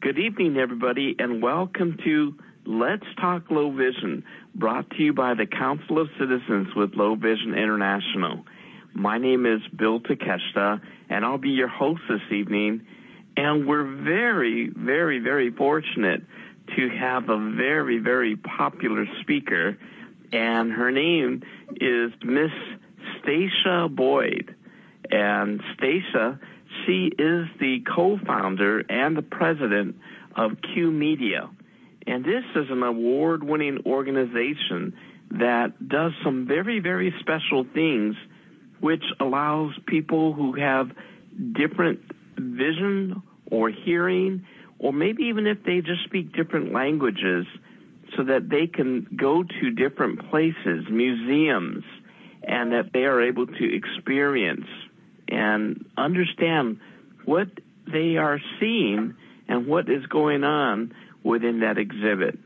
Good evening, everybody, and welcome to Let's Talk Low Vision, brought to you by the Council of Citizens with Low Vision International. My name is Bill Takeshita, and I'll be your host this evening. And we're very, very, very fortunate to have a very, very popular speaker, and her name is Miss Stacia Boyd. And Stacia, she is the co-founder and the president of Q Media. And this is an award-winning organization that does some very, very special things, which allows people who have different vision or hearing, or maybe even if they just speak different languages, so that they can go to different places, museums, and that they are able to experience and understand what they are seeing and what is going on within that exhibit.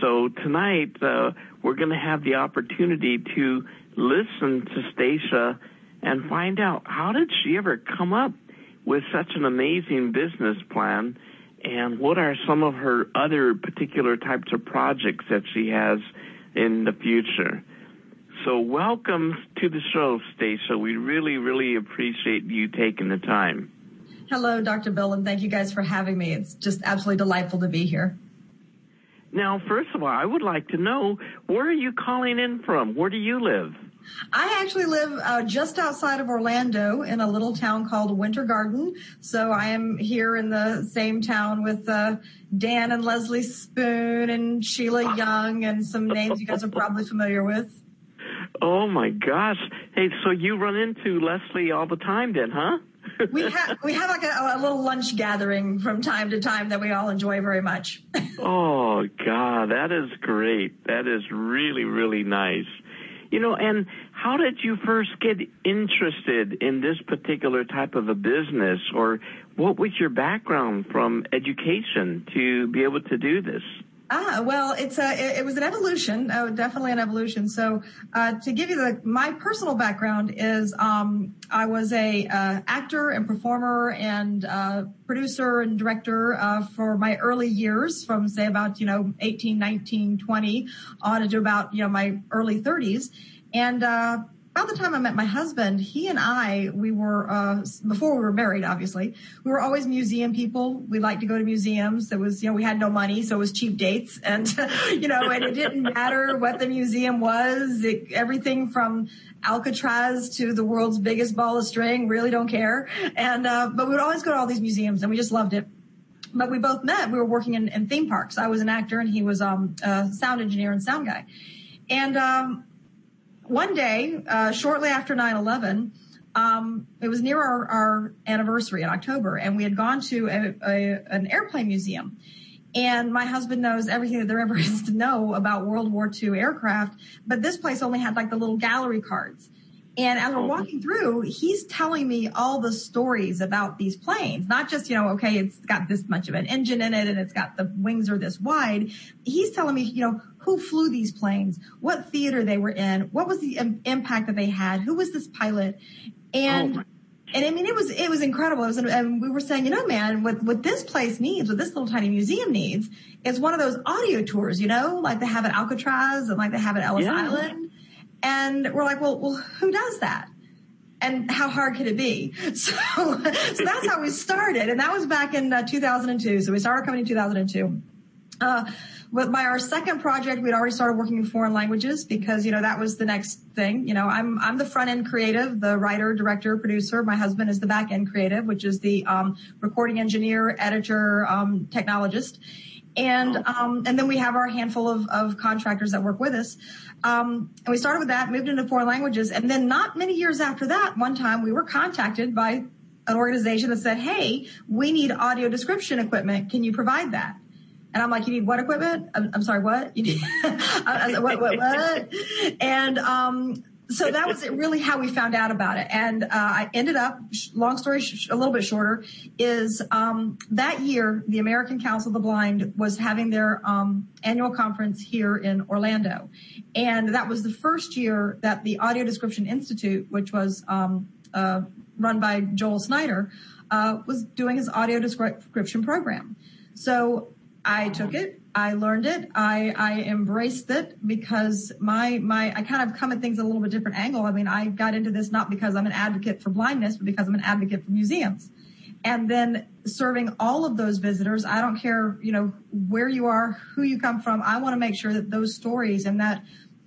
So tonight uh, we're going to have the opportunity to listen to Stacia and find out how did she ever come up with such an amazing business plan and what are some of her other particular types of projects that she has in the future. So welcome to the show, Stacia. We really, really appreciate you taking the time. Hello, Dr. Bill, and thank you guys for having me. It's just absolutely delightful to be here. Now, first of all, I would like to know where are you calling in from? Where do you live? I actually live uh, just outside of Orlando in a little town called Winter Garden. So I am here in the same town with uh, Dan and Leslie Spoone and Sheila Young and some names you guys are probably familiar with. Oh my gosh. Hey, so you run into Leslie all the time then, huh? we have we have like a, a, little lunch gathering from time to time that we all enjoy very much. oh God, that is great. That is really really nice. You know, and how did you first get interested in this particular type of a business, or what was your background from education to be able to do this? Ah, well, it's a, it, it was an evolution, oh, definitely an evolution. So, uh, to give you the, my personal background is, um, I was a, uh, actor and performer and, uh, producer and director, uh, for my early years from say about, you know, 18, 19, 20 on to about, you know, my early thirties. And, uh, about the time I met my husband, he and I, we were, uh, before we were married, obviously, we were always museum people. We liked to go to museums. It was, you know, we had no money, so it was cheap dates. And, you know, and it didn't matter what the museum was. It, everything from Alcatraz to the world's biggest ball of string, really don't care. And, uh, but we would always go to all these museums and we just loved it but we both met. We were working in, in, theme parks. I was an actor and he was um, a sound engineer and sound guy. And um, one day, uh, shortly after 9-11, um, it was near our, our, anniversary in October, and we had gone to a, a, an airplane museum. And my husband knows everything that there ever is to know about World War II aircraft, but this place only had like the little gallery cards. And as we're oh. walking through, he's telling me all the stories about these planes, not just, you know, okay, it's got this much of an engine in it and it's got the wings are this wide. He's telling me, you know, who flew these planes, what theater they were in, what was the impact that they had, who was this pilot, and. Oh and I mean, it was, it was incredible. It was, and we were saying, you know, man, what, what this place needs, what this little tiny museum needs is one of those audio tours, you know, like they have at Alcatraz and like they have at Ellis yeah. Island. And we're like, well, well, who does that? And how hard could it be? So, so that's how we started. And that was back in uh, 2002. So we started coming in 2002. Uh, but by our second project, we'd already started working in foreign languages because, you know, that was the next thing. You know, I'm, I'm the front end creative, the writer, director, producer. My husband is the back end creative, which is the, um, recording engineer, editor, um, technologist. And, um, and then we have our handful of, of contractors that work with us. Um, and we started with that, moved into foreign languages. And then not many years after that, one time we were contacted by an organization that said, Hey, we need audio description equipment. Can you provide that? And I'm like, you need what equipment? I'm, I'm sorry, what? You need, what, what, what? And, um, so that was really how we found out about it. And, uh, I ended up, long story, sh- a little bit shorter, is, um, that year, the American Council of the Blind was having their, um, annual conference here in Orlando. And that was the first year that the Audio Description Institute, which was, um, uh, run by Joel Snyder, uh, was doing his audio description program. So I took it. I learned it. I, I embraced it because my, my, I kind of come at things a little bit different angle. I mean, I got into this not because I'm an advocate for blindness, but because I'm an advocate for museums. And then serving all of those visitors, I don't care, you know, where you are, who you come from. I want to make sure that those stories and that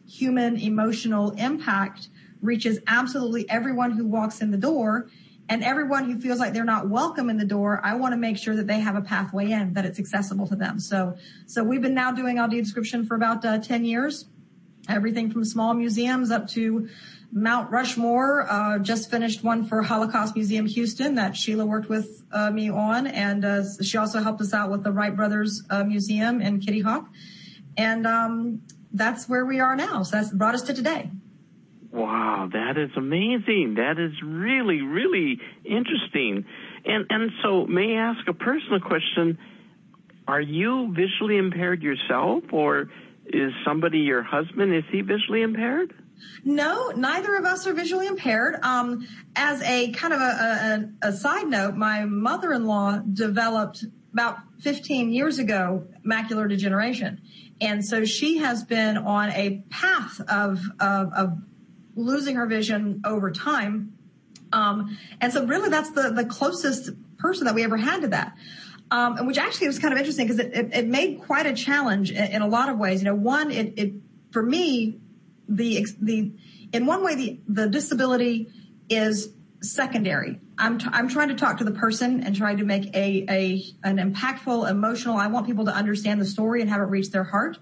human emotional impact reaches absolutely everyone who walks in the door and everyone who feels like they're not welcome in the door, I want to make sure that they have a pathway in, that it's accessible to them. So, so we've been now doing audio description for about uh, 10 years. Everything from small museums up to Mount Rushmore. Uh, just finished one for Holocaust Museum Houston that Sheila worked with uh, me on, and uh, she also helped us out with the Wright Brothers uh, Museum in Kitty Hawk. And um, that's where we are now. So that's brought us to today. Wow, that is amazing. That is really, really interesting. And and so may I ask a personal question? Are you visually impaired yourself or is somebody your husband is he visually impaired? No, neither of us are visually impaired. Um, as a kind of a, a, a side note, my mother-in-law developed about 15 years ago macular degeneration. And so she has been on a path of, of, of losing her vision over time. Um, and so really that's the, the closest person that we ever had to that. Um, which actually was kind of interesting because it, it, it, made quite a challenge in, in, a lot of ways. You know, one, it, it for me, the the in one way the the disability is secondary. I'm t- I'm trying to talk to the person and trying to make a a an impactful, emotional. I want people to understand the story and have it reach their heart.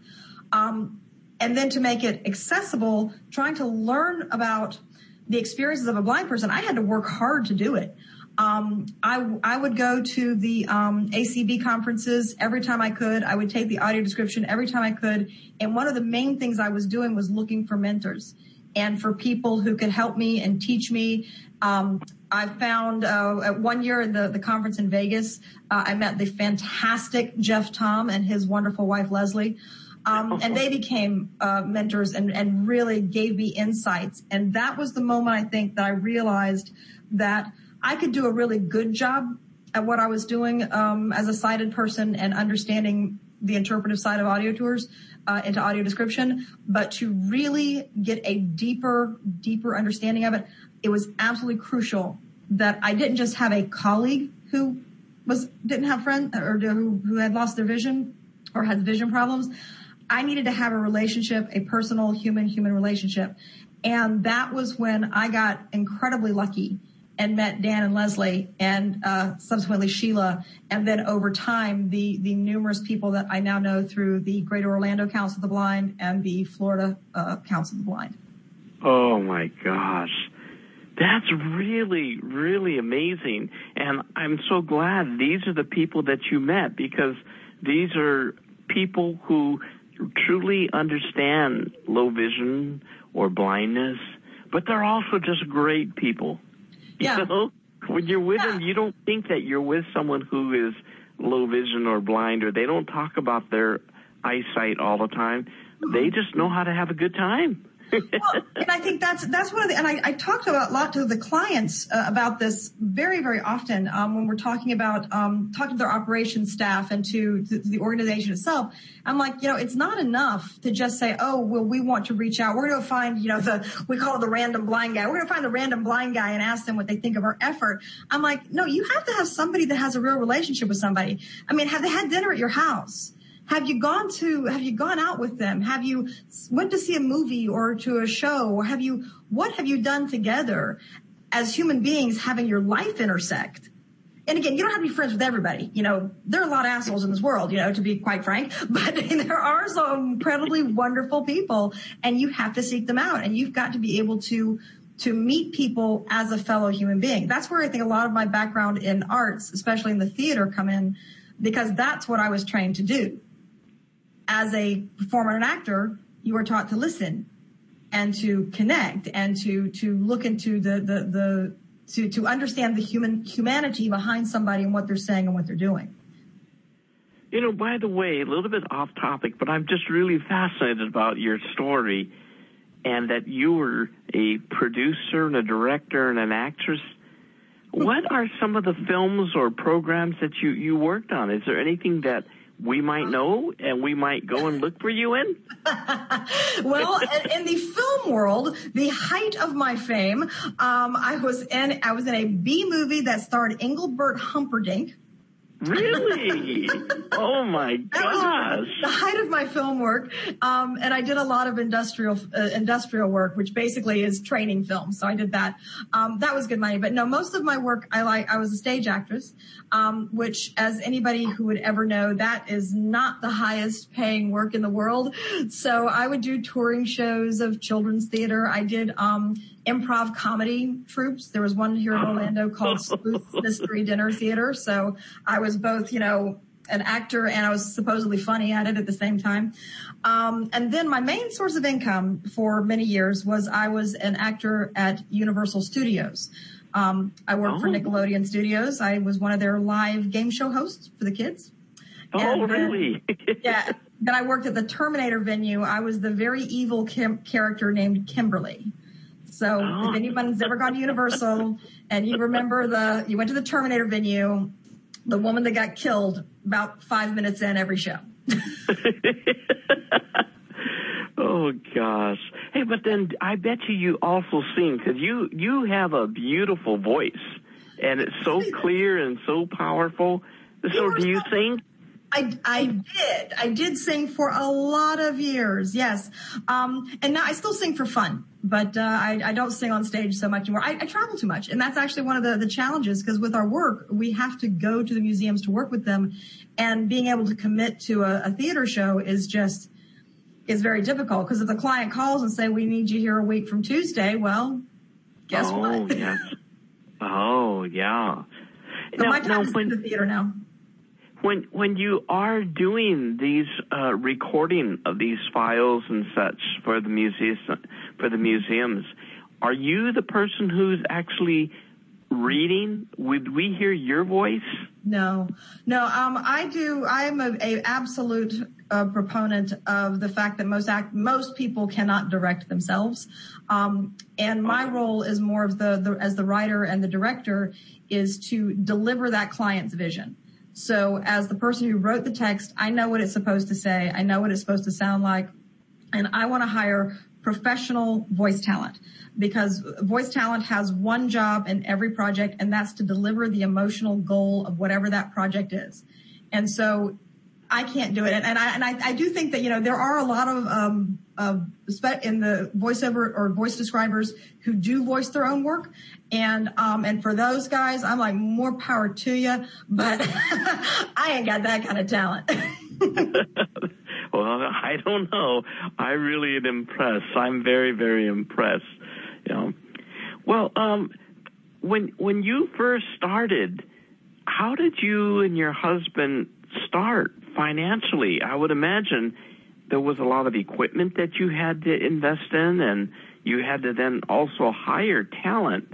Um, and then to make it accessible, trying to learn about the experiences of a blind person, I had to work hard to do it. Um, I, I would go to the um, ACB conferences every time I could. I would take the audio description every time I could. And one of the main things I was doing was looking for mentors and for people who could help me and teach me. Um, I found uh, one year at the, the conference in Vegas, uh, I met the fantastic Jeff Thom and his wonderful wife Leslie. Um, and they became uh, mentors and, and really gave me insights. And that was the moment I think that I realized that I could do a really good job at what I was doing um, as a sighted person and understanding the interpretive side of audio tours uh, into audio description. But to really get a deeper, deeper understanding of it, it was absolutely crucial that I didn't just have a colleague who was didn't have friends or who, who had lost their vision or had vision problems. I needed to have a relationship, a personal human human relationship. And that was when I got incredibly lucky and met Dan and Leslie and uh, subsequently Sheila. And then over time, the, the numerous people that I now know through the Greater Orlando Council of the Blind and the Florida uh, Council of the Blind. Oh my gosh. That's really, really amazing. And I'm so glad these are the people that you met because these are people who truly understand low vision or blindness, but they're also just great people. Yeah. You know, when you're with yeah. them, you don't think that you're with someone who is low vision or blind, or they don't talk about their eyesight all the time. They just know how to have a good time well, and I think that's that's one of the and I, I talked about a lot to the clients uh, about this very very often um, when we're talking about um, talking to their operations staff and to, to, the organization itself. I'm like, you know, it's not enough to just say, oh, well, we want to reach out. We're going to find, you know, the we call it the random blind guy. We're going to find the random blind guy and ask them what they think of our effort. I'm like, no, you have to have somebody that has a real relationship with somebody. I mean, have they had dinner at your house? Have you gone to, have you gone out with them? Have you went to see a movie or to a show or have you, what have you done together as human beings having your life intersect? And again, you don't have to be friends with everybody. You know, there are a lot of assholes in this world, you know, to be quite frank, but there are some incredibly wonderful people and you have to seek them out and you've got to be able to to meet people as a fellow human being. That's where I think a lot of my background in arts, especially in the theater come in because that's what I was trained to do as a performer and actor, you are taught to listen and to connect and to to look into the the, the to to understand the human humanity behind somebody and what they're saying and what they're doing. You know, by the way, a little bit off topic, but I'm just really fascinated about your story and that you were a producer and a director and an actress. what are some of the films or programs that you, you worked on? Is there anything that we might know and we might go and look for you in? well, in the film world, the height of my fame, um, I was in I was in a B movie that starred Engelbert Humperdinck. Really? oh my gosh! the height of my film work, um, and I did a lot of industrial uh, industrial work, which basically is training film. So I did that. Um, that was good money. But no, most of my work, I like. I was a stage actress, um, which, as anybody who would ever know, that is not the highest paying work in the world. So I would do touring shows of children's theater. I did um, improv comedy troupes. There was one here in Orlando called Sleuth Mystery Dinner Theater. So I was both, you know, an actor and I was supposedly funny at it at the same time. Um, and then my main source of income for many years was I was an actor at Universal Studios. Um, I worked oh. for Nickelodeon Studios. I was one of their live game show hosts for the kids. Oh, and really? yeah. Then I worked at the Terminator venue. I was the very evil Kim- character named Kimberly. So oh. if anyone's ever gone to Universal and you remember the, you went to the Terminator venue, the woman that got killed about five minutes in every show. oh gosh. Hey, but then I bet you you also sing because you, you have a beautiful voice and it's so clear and so powerful. So do you sing? I, I did. I did sing for a lot of years. Yes. Um, and now I still sing for fun, but, uh, I, I don't sing on stage so much anymore. I, I travel too much. And that's actually one of the, the challenges because with our work, we have to go to the museums to work with them and being able to commit to a, a theater show is just, is very difficult because if the client calls and say, we need you here a week from Tuesday, well, guess oh, what? yes. Oh, yeah. So now, my time is in the theater now when when you are doing these uh, recording of these files and such for the museums for the museums, are you the person who's actually reading? Would we hear your voice? No, no. Um, I do. I'm a, a absolute uh, proponent of the fact that most act, most people cannot direct themselves, um, and my role is more of the, the as the writer and the director is to deliver that client's vision. So as the person who wrote the text, I know what it's supposed to say. I know what it's supposed to sound like. And I want to hire professional voice talent because voice talent has one job in every project and that's to deliver the emotional goal of whatever that project is. And so I can't do it. And, and I, and I, I do think that, you know, there are a lot of, um, in the voiceover or voice describers who do voice their own work. And, um, and for those guys, I'm like, more power to you, but I ain't got that kind of talent. well, I don't know. I really am impressed. I'm very, very impressed. You know, well, um, when, when you first started, how did you and your husband start financially? I would imagine there was a lot of equipment that you had to invest in and you had to then also hire talent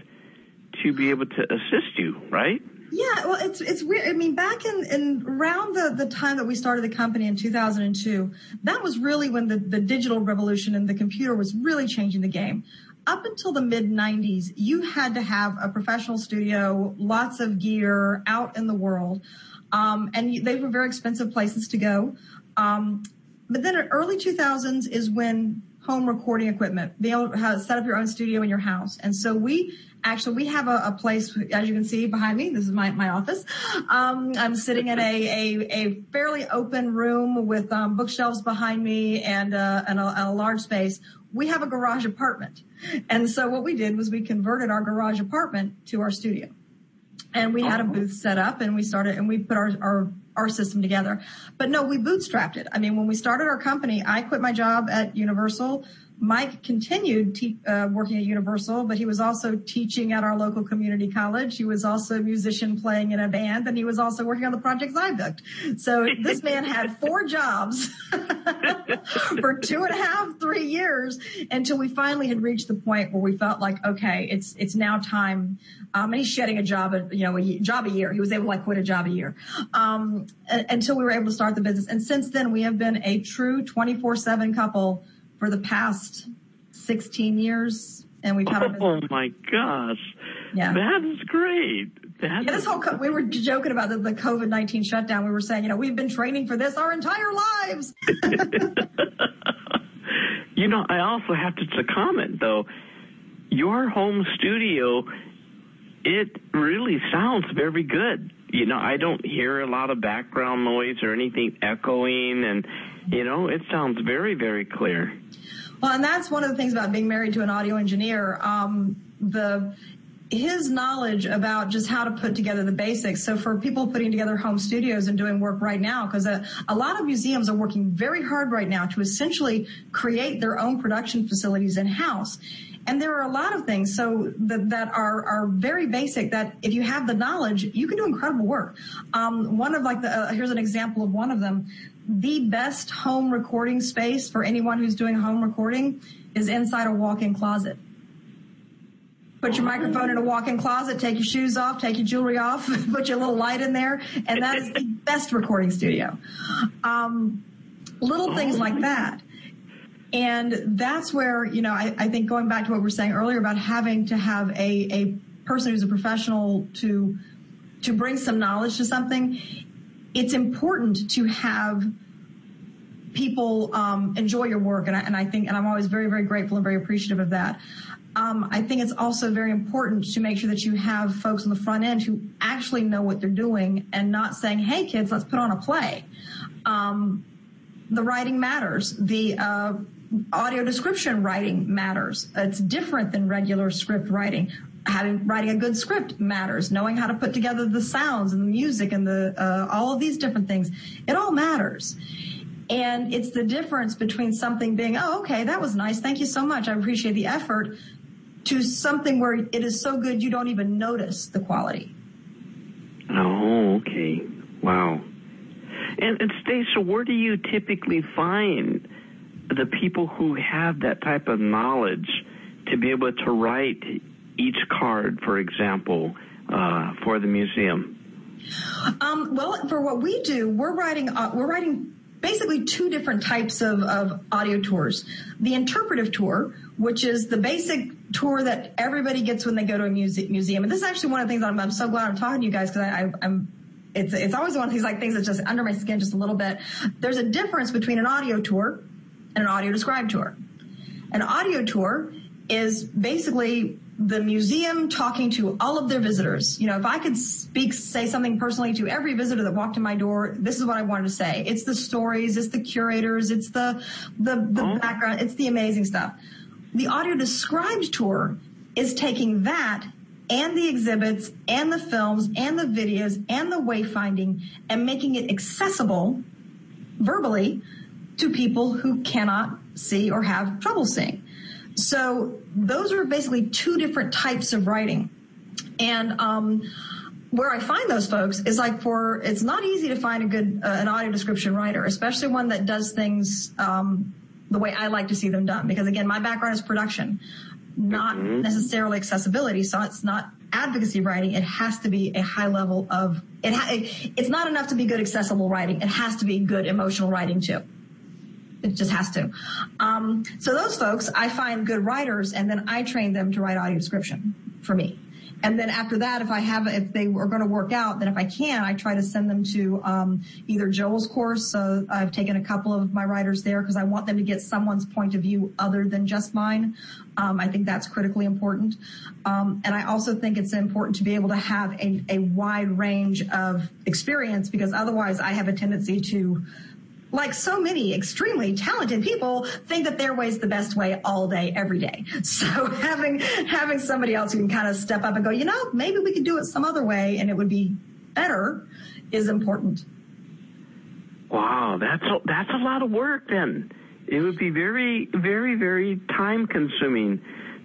to be able to assist you, right? Yeah, well, it's it's weird. I mean, back in, in around the, the time that we started the company in 2002, that was really when the, the digital revolution and the computer was really changing the game. Up until the mid 90s, you had to have a professional studio, lots of gear out in the world, um, and they were very expensive places to go. Um, but then in early 2000s is when home recording equipment, be able to set up your own studio in your house. And so we actually we have a, a, place as you can see behind me this is my, my office. Um, i'm sitting in a, a, a fairly open room with um, bookshelves behind me and, uh, and, a, a large space. We have a garage apartment. And so what we did was we converted our garage apartment to our studio. And we had a booth set up and we started and we put our, our our system together. But no, we bootstrapped it. I mean, when we started our company, I quit my job at Universal. Mike continued te- uh, working at Universal, but he was also teaching at our local community college. He was also a musician playing in a band, and he was also working on the projects I booked. So this man had four jobs for two and a half, three years until we finally had reached the point where we felt like, okay, it's it's now time. Um, and he's shedding a job, you know, a job a year. He was able to like quit a job a year um, until we were able to start the business. And since then, we have been a true 24/7 couple for the past 16 years and we've had Oh my gosh. Yeah. That is great. That yeah, this whole, we were joking about the, the COVID-19 shutdown. We were saying, you know, we've been training for this our entire lives. you know, I also have to, to comment though, your home studio, it really sounds very good. You know, I don't hear a lot of background noise or anything echoing and, you know, it sounds very, very clear. Well, and that's one of the things about being married to an audio engineer. Um, the his knowledge about just how to put together the basics. So for people putting together home studios and doing work right now, because a, a, lot of museums are working very hard right now to essentially create their own production facilities in house. And there are a lot of things so that, that are, are very basic that if you have the knowledge, you can do incredible work. Um, one of like the, uh, here's an example of one of them. The best home recording space for anyone who's doing home recording is inside a walk-in closet. Put your microphone in a walk-in closet, take your shoes off, take your jewelry off, put your little light in there, and that is the best recording studio. Um, little things like that. And that's where, you know, I, I think going back to what we were saying earlier about having to have a, a person who's a professional to, to bring some knowledge to something, it's important to have people um, enjoy your work, and I, and I think, and I'm always very, very grateful and very appreciative of that. Um, I think it's also very important to make sure that you have folks on the front end who actually know what they're doing and not saying, "Hey, kids, let's put on a play." Um, the writing matters. The uh, audio description writing matters. It's different than regular script writing. Having writing a good script matters. Knowing how to put together the sounds and the music and the uh, all of these different things, it all matters. And it's the difference between something being, oh, okay, that was nice. Thank you so much. I appreciate the effort to something where it is so good you don't even notice the quality. Oh, okay. Wow. And, and Stacia, where do you typically find the people who have that type of knowledge to be able to write each card, for example, uh, for the museum? Um, well, for what we do, we're writing uh, we're writing basically two different types of, of audio tours. The interpretive tour, which is the basic tour that everybody gets when they go to a muse- museum. And this is actually one of the things I'm, I'm so glad I'm talking to you guys because I, I'm it's it's always one of these like things that's just under my skin just a little bit. There's a difference between an audio tour and an audio described tour. An audio tour is basically the museum talking to all of their visitors. You know, if I could speak, say something personally to every visitor that walked in my door, this is what I wanted to say. It's the stories, it's the curators, it's the, the, the oh. background, it's the amazing stuff. The audio described tour is taking that and the exhibits and the films and the videos and the wayfinding and making it accessible verbally to people who cannot see or have trouble seeing. So those are basically two different types of writing. And, um, where I find those folks is like for it's not easy to find a good uh, an audio description writer, especially one that does things um, the way I like to see them done. Because again, my background is production, not mm-hmm. necessarily accessibility. So it's not advocacy writing. It has to be a high level of it. Ha- it's not enough to be good accessible writing. It has to be good emotional writing too. It just has to. Um, so those folks, I find good writers, and then I train them to write audio description for me. And then after that, if I have, if they are going to work out, then if I can, I try to send them to um, either Joel's course. So I've taken a couple of my writers there because I want them to get someone's point of view other than just mine. Um, I think that's critically important. Um, and I also think it's important to be able to have a, a wide range of experience because otherwise I have a tendency to like so many extremely talented people think that their way is the best way all day, every day. So having, having somebody else who can kind of step up and go, you know, maybe we could do it some other way and it would be better is important. Wow. That's a, that's a lot of work then. It would be very, very, very time consuming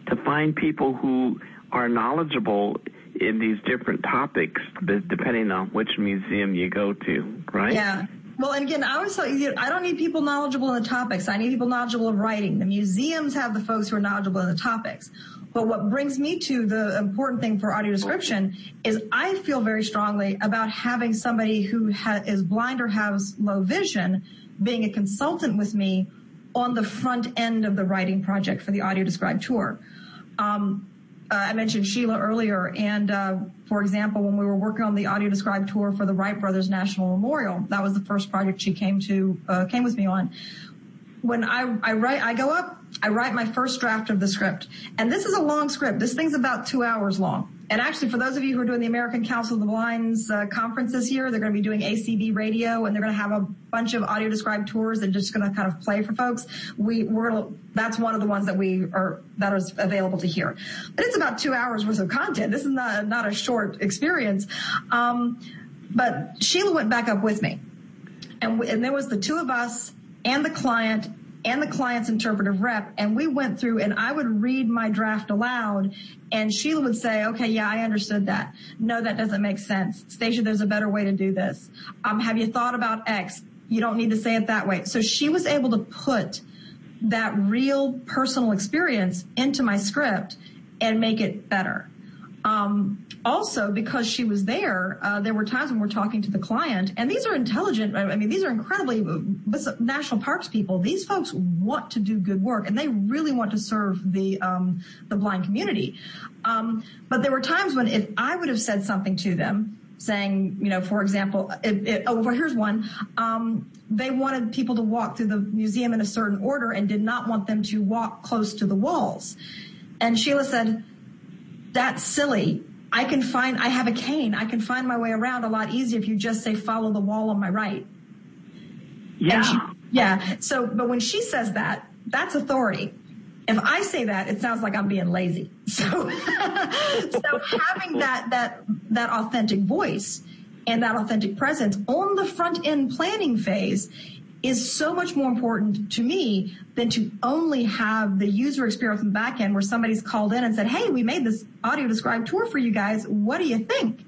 to find people who are knowledgeable in these different topics, depending on which museum you go to, right? Yeah. Well, and again, I always tell you, I don't need people knowledgeable in the topics. I need people knowledgeable in writing. The museums have the folks who are knowledgeable in the topics. But what brings me to the important thing for audio description is I feel very strongly about having somebody who ha- is blind or has low vision being a consultant with me on the front end of the writing project for the audio described tour. Um, uh, I mentioned Sheila earlier, and uh, for example, when we were working on the audio described tour for the Wright Brothers National Memorial, that was the first project she came to uh, came with me on. When I, I write, I go up, I write my first draft of the script, and this is a long script. This thing's about two hours long. And actually, for those of you who are doing the American Council of the Blind's uh, conference this year, they're going to be doing ACB radio, and they're going to have a bunch of audio described tours are just going to kind of play for folks. We we're that's one of the ones that we are that is available to hear. But it's about two hours worth of content. This is not not a short experience. Um, but Sheila went back up with me, and, and there was the two of us and the client and the client's interpretive rep. And we went through and I would read my draft aloud and Sheila would say, okay, yeah, I understood that. No, that doesn't make sense. Stacia, there's a better way to do this. Um, have you thought about X? You don't need to say it that way. So she was able to put that real personal experience into my script and make it better. Um, also, because she was there, uh, there were times when we're talking to the client, and these are intelligent. I mean, these are incredibly national parks people. These folks want to do good work, and they really want to serve the um, the blind community. Um, but there were times when if I would have said something to them, saying, you know, for example, oh, here's one. They wanted people to walk through the museum in a certain order and did not want them to walk close to the walls. And Sheila said, that's silly. I can find, I have a cane. I can find my way around a lot easier if you just say follow the wall on my right. Yeah. She, yeah. So, but when she says that, that's authority. If I say that, it sounds like I'm being lazy. So, so having that, that, that authentic voice and that authentic presence on the front end planning phase is so much more important to me than to only have the user experience in the back end where somebody's called in and said, Hey, we made this audio described tour for you guys. What do you think?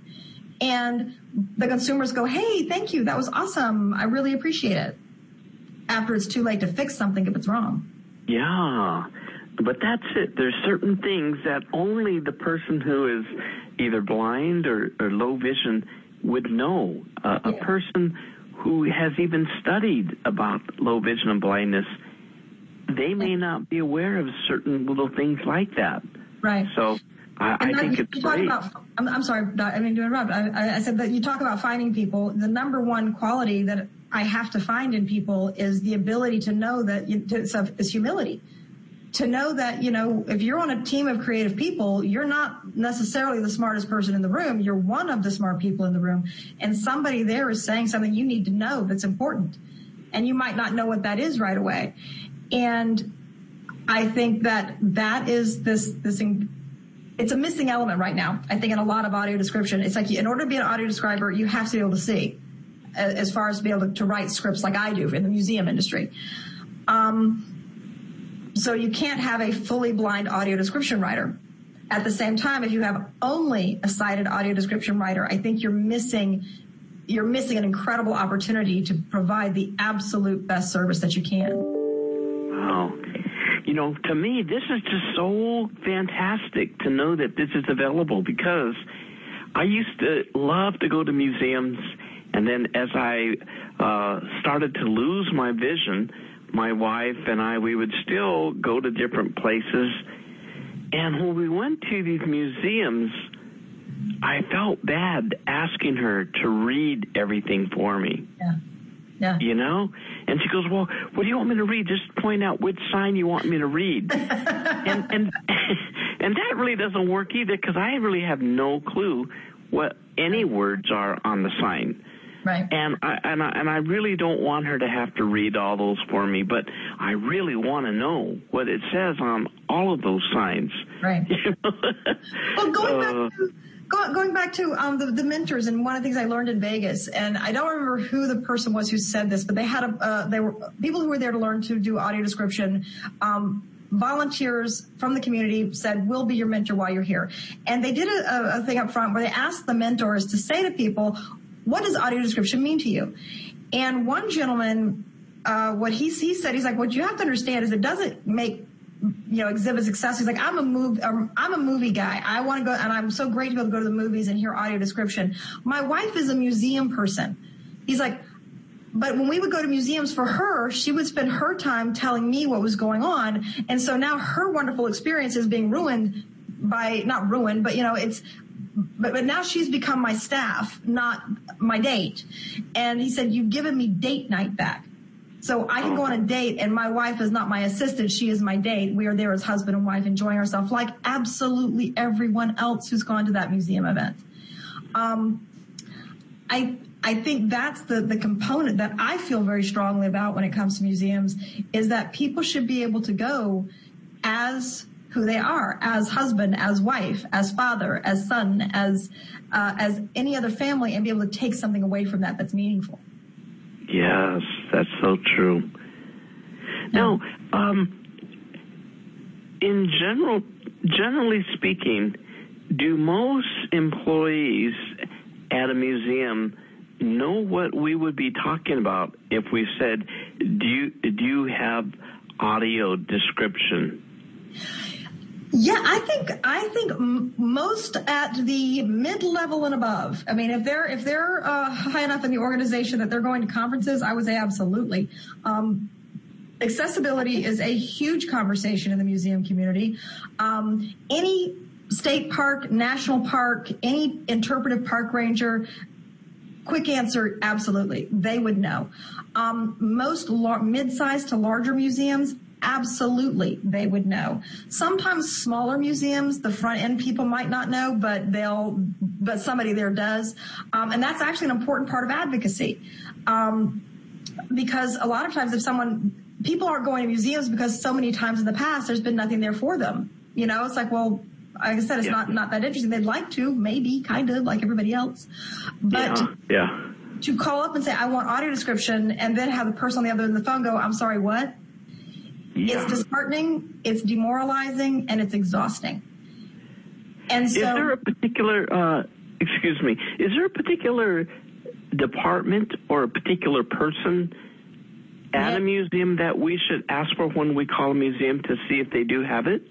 And the consumers go, Hey, thank you. That was awesome. I really appreciate it. After it's too late to fix something if it's wrong. Yeah. But that's it. There's certain things that only the person who is either blind or, or low vision would know. Uh, yeah. A person who has even studied about low vision and blindness, they may not be aware of certain little things like that. Right. So I, I think it's great. About, I'm, I'm, sorry, I mean to interrupt. I, I said that you talk about finding people. The number one quality that I have to find in people is the ability to know that you, to, is humility to know that, you know, if you're on a team of creative people, you're not necessarily the smartest person in the room. You're one of the smart people in the room. And somebody there is saying something you need to know that's important. And you might not know what that is right away. And I think that that is this, this, it's a missing element right now. I think in a lot of audio description, it's like in order to be an audio describer, you have to be able to see as far as to be able to, to write scripts like I do in the museum industry. Um, so you can't have a fully blind audio description writer. At the same time, if you have only a sighted audio description writer, I think you're missing you're missing an incredible opportunity to provide the absolute best service that you can. Wow. You know, to me, this is just so fantastic to know that this is available because I used to love to go to museums, and then as I uh, started to lose my vision, my wife and I, we would still go to different places. And when we went to these museums, I felt bad asking her to read everything for me. Yeah. Yeah. You know? And she goes, Well, what do you want me to read? Just point out which sign you want me to read. and and and that really doesn't work either because I really have no clue what any words are on the sign. Right. And I and I and I really don't want her to have to read all those for me, but I really want to know what it says on all of those signs. Right. well, going uh, back to going back to um, the, the, mentors and one of the things I learned in Vegas, and I don't remember who the person was who said this, but they had a uh, they were people who were there to learn to do audio description. Um, volunteers from the community said, we'll be your mentor while you're here. And they did a, a, thing up front where they asked the mentors to say to people, what does audio description mean to you? And one gentleman, uh, what he, he said, he's like, what you have to understand is it doesn't make you know, exhibit success. He's like, I'm a movie, um, I'm a movie guy. I want to go, and I'm so great to be able to go to the movies and hear audio description. My wife is a museum person. He's like, but when we would go to museums for her, she would spend her time telling me what was going on. And so now her wonderful experience is being ruined by not ruined, but you know, it's but, but now she's become my staff, not my date. And he said, you've given me date night back. So I can go on a date and my wife is not my assistant. She is my date. We are there as husband and wife enjoying ourselves like absolutely everyone else who's gone to that museum event. Um, I, I think that's the, the component that I feel very strongly about when it comes to museums is that people should be able to go as who they are, as husband, as wife, as father, as son, as, uh, as any other family and be able to take something away from that that's meaningful. Yes, that's so true. Now, um, in general, generally speaking, do most employees at a museum know what we would be talking about if we said, "Do you do you have audio description?" Yeah, I think I think most at the mid level and above. I mean, if they're if they're uh, high enough in the organization that they're going to conferences, I would say absolutely. Um, accessibility is a huge conversation in the museum community. Um, any state park, national park, any interpretive park ranger, quick answer, absolutely. They would know. Um, most mid-sized to larger museums, absolutely they would know. Sometimes smaller museums, the front end people might not know, but they'll, but somebody there does. Um, and that's actually an important part of advocacy. Um, because a lot of times if someone, people aren't going to museums because so many times in the past there's been nothing there for them. You know, it's like, well, like I said, it's yeah. not, not that interesting. They'd like to, maybe, kind of, like everybody else. But yeah. yeah. to call up and say, I want audio description, and then have the person on the other end of the phone go, I'm sorry, what? Yeah. It's disheartening, it's demoralizing, and it's exhausting. And so. Is there a particular, uh, excuse me, is there a particular department or a particular person at a museum that we should ask for when we call a museum to see if they do have it?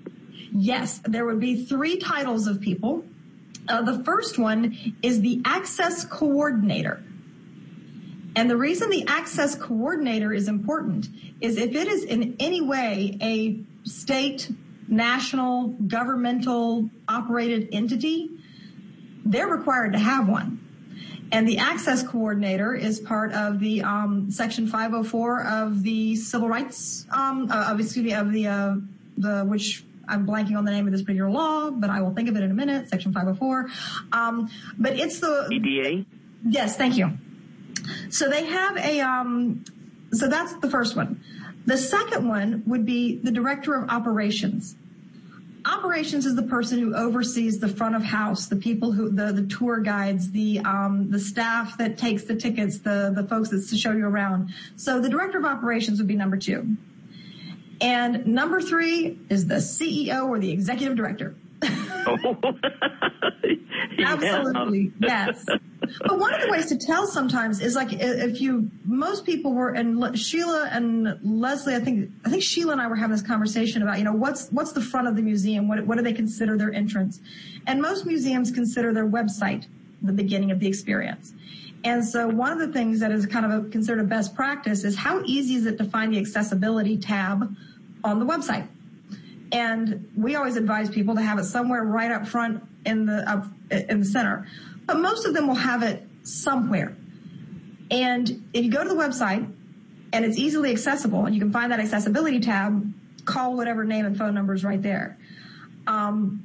Yes, there would be three titles of people. Uh, the first one is the access coordinator. And the reason the access coordinator is important is if it is in any way a state, national, governmental operated entity, they're required to have one. And the access coordinator is part of the um, section 504 of the civil rights, um, uh, of, excuse me, of the uh, the which I'm blanking on the name of this particular law, but I will think of it in a minute. Section 504. Um, but it's the ADA. Yes, thank you. So they have a, um, so that's the first one. The second one would be the director of operations. Operations is the person who oversees the front of house, the people who, the, the tour guides, the, um, the staff that takes the tickets, the, the folks that show you around. So the director of operations would be number two. And number three is the CEO or the executive director. Absolutely, yes. But one of the ways to tell sometimes is like if you, most people were, and Sheila and Leslie, I think, I think Sheila and I were having this conversation about, you know, what's, what's the front of the museum? What, what do they consider their entrance? And most museums consider their website the beginning of the experience. And so one of the things that is kind of a, considered a best practice is how easy is it to find the accessibility tab on the website? And we always advise people to have it somewhere right up front in the up in the center. But most of them will have it somewhere. And if you go to the website and it's easily accessible and you can find that accessibility tab, call whatever name and phone number is right there. Um,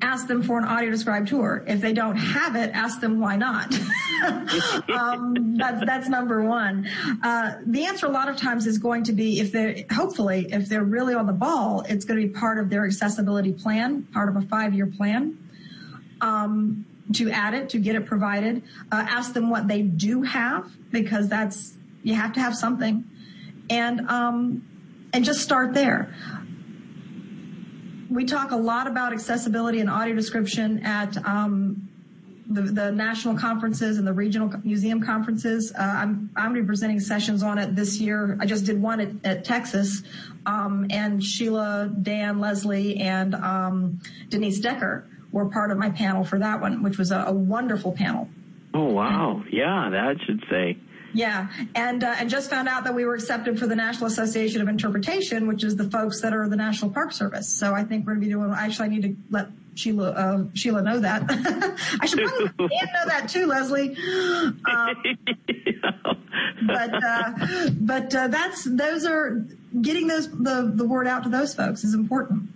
ask them for an audio described tour. If they don't have it, ask them why not. um, that's that's number one. Uh, the answer a lot of times is going to be if they're hopefully if they're really on the ball, it's going to be part of their accessibility plan, part of a five year plan. Um, to add it, to get it provided, uh, ask them what they do have because that's you have to have something, and um, and just start there we talk a lot about accessibility and audio description at um, the, the, national conferences and the regional museum conferences. Uh, I'm I'm going to be presenting sessions on it this year. I just did one at, at Texas, um, and Sheila, Dan, Leslie, and um, Denise Decker were part of my panel for that one, which was a, a wonderful panel. Oh wow! Yeah, that should say. Yeah, and uh, and just found out that we were accepted for the National Association of Interpretation, which is the folks that are the National Park Service. So I think we're going to be doing. Actually, I need to let Sheila uh, Sheila know that. I should probably know that too, Leslie. Um, but uh, but uh, that's those are getting those the the word out to those folks is important.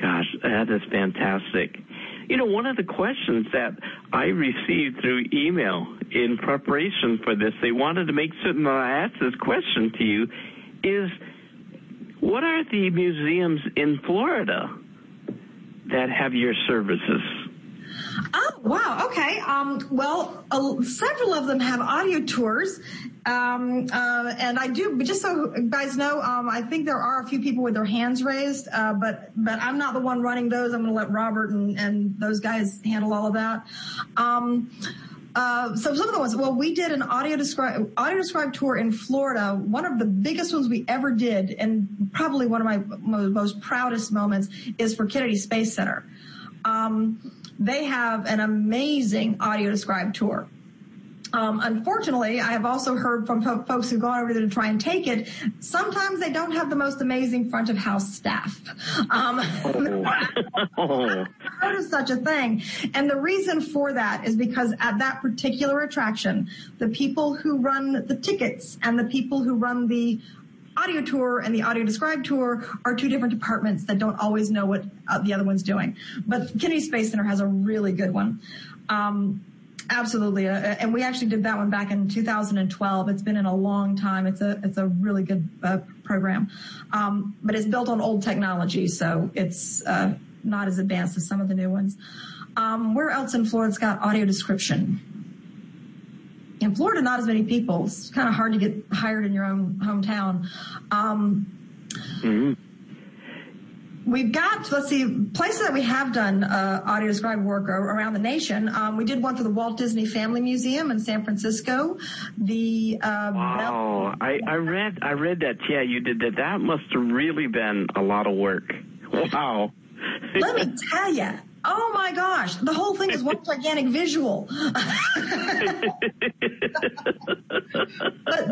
Gosh, that is fantastic. You know, one of the questions that I received through email in preparation for this, they wanted to make certain that I asked this question to you, is what are the museums in Florida that have your services? Oh, wow. Okay. Um, well, uh, several of them have audio tours. Um, uh, and I do, but just so guys know, um, I think there are a few people with their hands raised, uh, but, but I'm not the one running those. I'm going to let Robert and, and those guys handle all of that. Um, uh, so some of the ones, well, we did an audio describe, audio describe tour in Florida. One of the biggest ones we ever did, and probably one of my most proudest moments is for Kennedy Space Center. Um, they have an amazing audio describe tour. Um, unfortunately, I have also heard from folks who've gone over there to try and take it. Sometimes they don't have the most amazing front of house staff. Um, oh. heard of such a thing. And the reason for that is because at that particular attraction, the people who run the tickets and the people who run the audio tour and the audio describe tour are two different departments that don't always know what uh, the other one's doing. But Kennedy Space Center has a really good one. Um, absolutely, uh, and we actually did that one back in 2012. It's been in a long time. It's a it's a really good uh, program, um, but it's built on old technology, so it's uh, not as advanced as some of the new ones. Um, where else in Florida's got audio description? in Florida, not as many people. It's kind of hard to get hired in your own hometown. Um, mm-hmm. We've got, let's see, places that we have done uh, audio describe work around the nation. Um, we did one for the Walt Disney Family Museum in San Francisco. The uh, wow, Bell- I, I read I read that. Yeah, you did that. That must have really been a lot of work. Wow. Let me tell you, Oh my gosh, the whole thing is one gigantic visual. but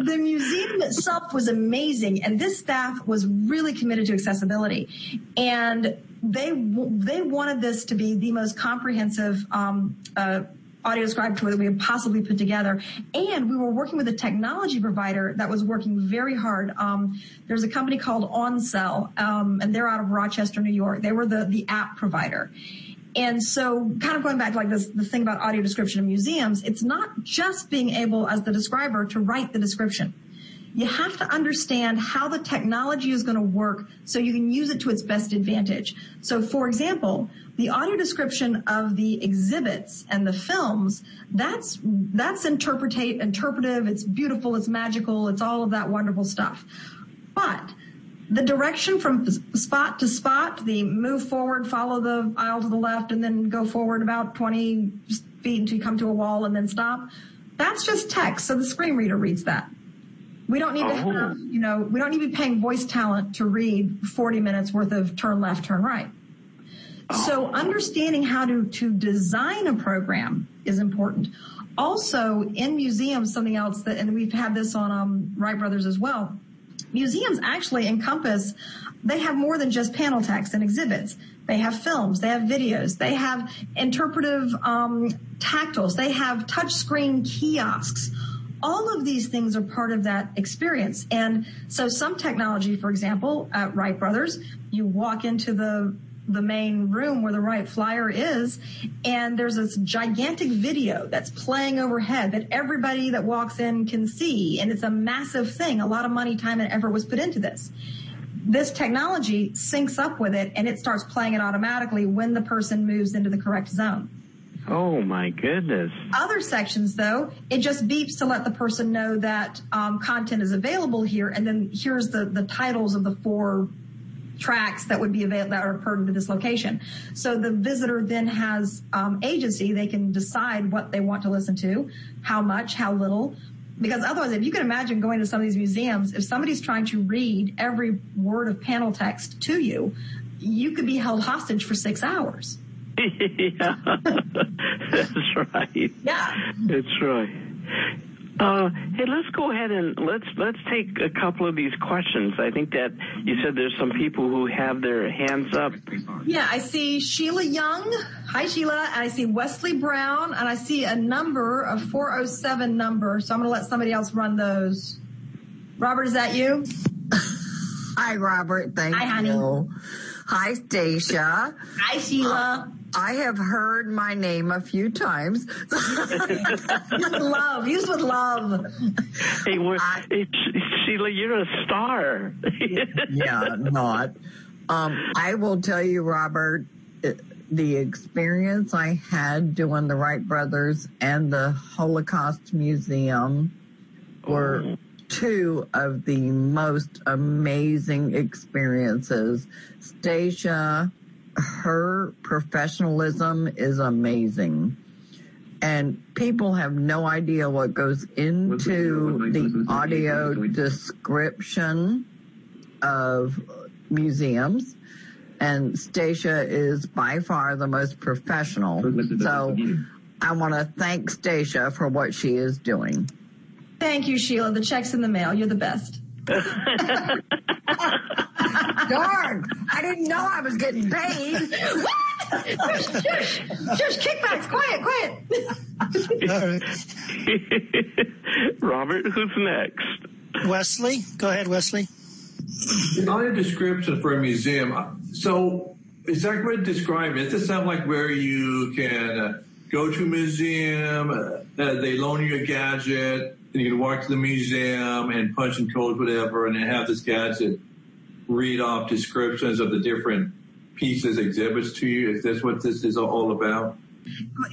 the museum itself was amazing and this staff was really committed to accessibility and they they wanted this to be the most comprehensive um, uh, audio scribe tour that we had possibly put together. And we were working with a technology provider that was working very hard. Um, there's a company called OnCell, um, and they're out of Rochester, New York. They were the, the app provider. And so kind of going back to like this, the thing about audio description in museums, it's not just being able as the describer to write the description. You have to understand how the technology is going to work so you can use it to its best advantage. So for example, the audio description of the exhibits and the films, that's, that's interpretate, interpretive, it's beautiful, it's magical, it's all of that wonderful stuff. But the direction from spot to spot, the move forward, follow the aisle to the left, and then go forward about 20 feet until you come to a wall and then stop. That's just text, so the screen reader reads that. We don't need oh. to have, you know, we don't need to be paying voice talent to read 40 minutes worth of turn left, turn right. Oh. So understanding how to, to design a program is important. Also in museums, something else that, and we've had this on um, Wright Brothers as well museums actually encompass, they have more than just panel text and exhibits. They have films, they have videos, they have interpretive um, tactiles, they have touchscreen kiosks. All of these things are part of that experience. And so some technology, for example, at Wright Brothers, you walk into the the main room where the Wright Flyer is, and there's this gigantic video that's playing overhead that everybody that walks in can see, and it's a massive thing. A lot of money, time, and effort was put into this. This technology syncs up with it, and it starts playing it automatically when the person moves into the correct zone. Oh my goodness. Other sections though, it just beeps to let the person know that um, content is available here and then here's the, the titles of the four tracks that would be available that are pertinent to this location. So the visitor then has um, agency. They can decide what they want to listen to, how much, how little. Because otherwise, if you can imagine going to some of these museums, if somebody's trying to read every word of panel text to you, you could be held hostage for six hours. yeah, that's right. Yeah, that's right. Uh, hey, let's go ahead and let's let's take a couple of these questions. I think that you said there's some people who have their hands up. Yeah, I see Sheila Young. Hi, Sheila. And I see Wesley Brown, and I see a number of 407 number. So I'm going to let somebody else run those. Robert, is that you? Hi, Robert. Thank Hi, honey. you. Hi, Stacia. Hi, Sheila. I have heard my name a few times. With love. Use with love. Hey, we're, hey, Sheila, you're a star. yeah, not. Um, I will tell you, Robert, it, the experience I had doing the Wright Brothers and the Holocaust Museum were Oh. two of the most amazing experiences. Stacia, her professionalism is amazing. And people have no idea what goes into the audio description of museums. And Stacia is by far the most professional. So I want to thank Stacia for what she is doing. Thank you, Sheila. The check's in the mail. You're the best. Darn! I didn't know I was getting paid. shush, shush, shush, kickbacks, quiet, quiet. All right. Robert, who's next? Wesley, go ahead, Wesley. On a description for a museum, so is that what it described? Does it sound like where you can uh, go to a museum, uh, they loan you a gadget, and you can walk to the museum and punch in code, whatever, and then have this gadget read off descriptions of the different pieces, exhibits to you? Is this what this is all about?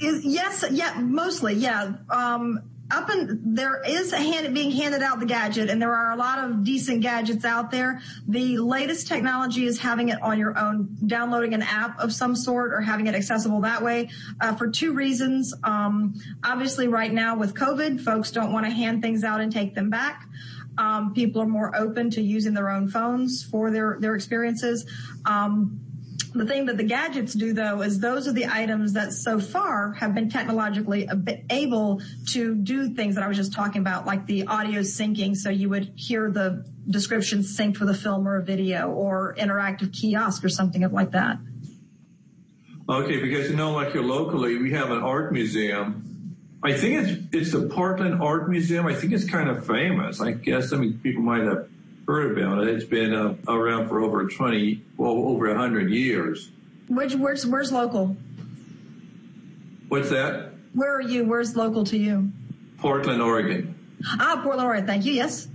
Yes, yeah, mostly, yeah. Um, up and there is a hand being handed out the gadget, and there are a lot of decent gadgets out there. The latest technology is having it on your own, downloading an app of some sort, or having it accessible that way. Uh, for two reasons. Um, obviously, right now with COVID, folks don't want to hand things out and take them back. Um, people are more open to using their own phones for their their experiences. Um, the thing that the gadgets do though is those are the items that so far have been technologically able to do things that I was just talking about, like the audio syncing. So you would hear the description synced with a film or a video or interactive kiosk or something like that. Okay, because you know, like here locally, we have an art museum. I think it's it's the Portland Art Museum. I think it's kind of famous. I guess I mean people might have heard about it. It's been uh, around for over twenty, well, over hundred years. Which where's where's local? What's that? Where are you? Where's local to you? Portland, Oregon. Ah, Portland, Oregon. Thank you. Yes.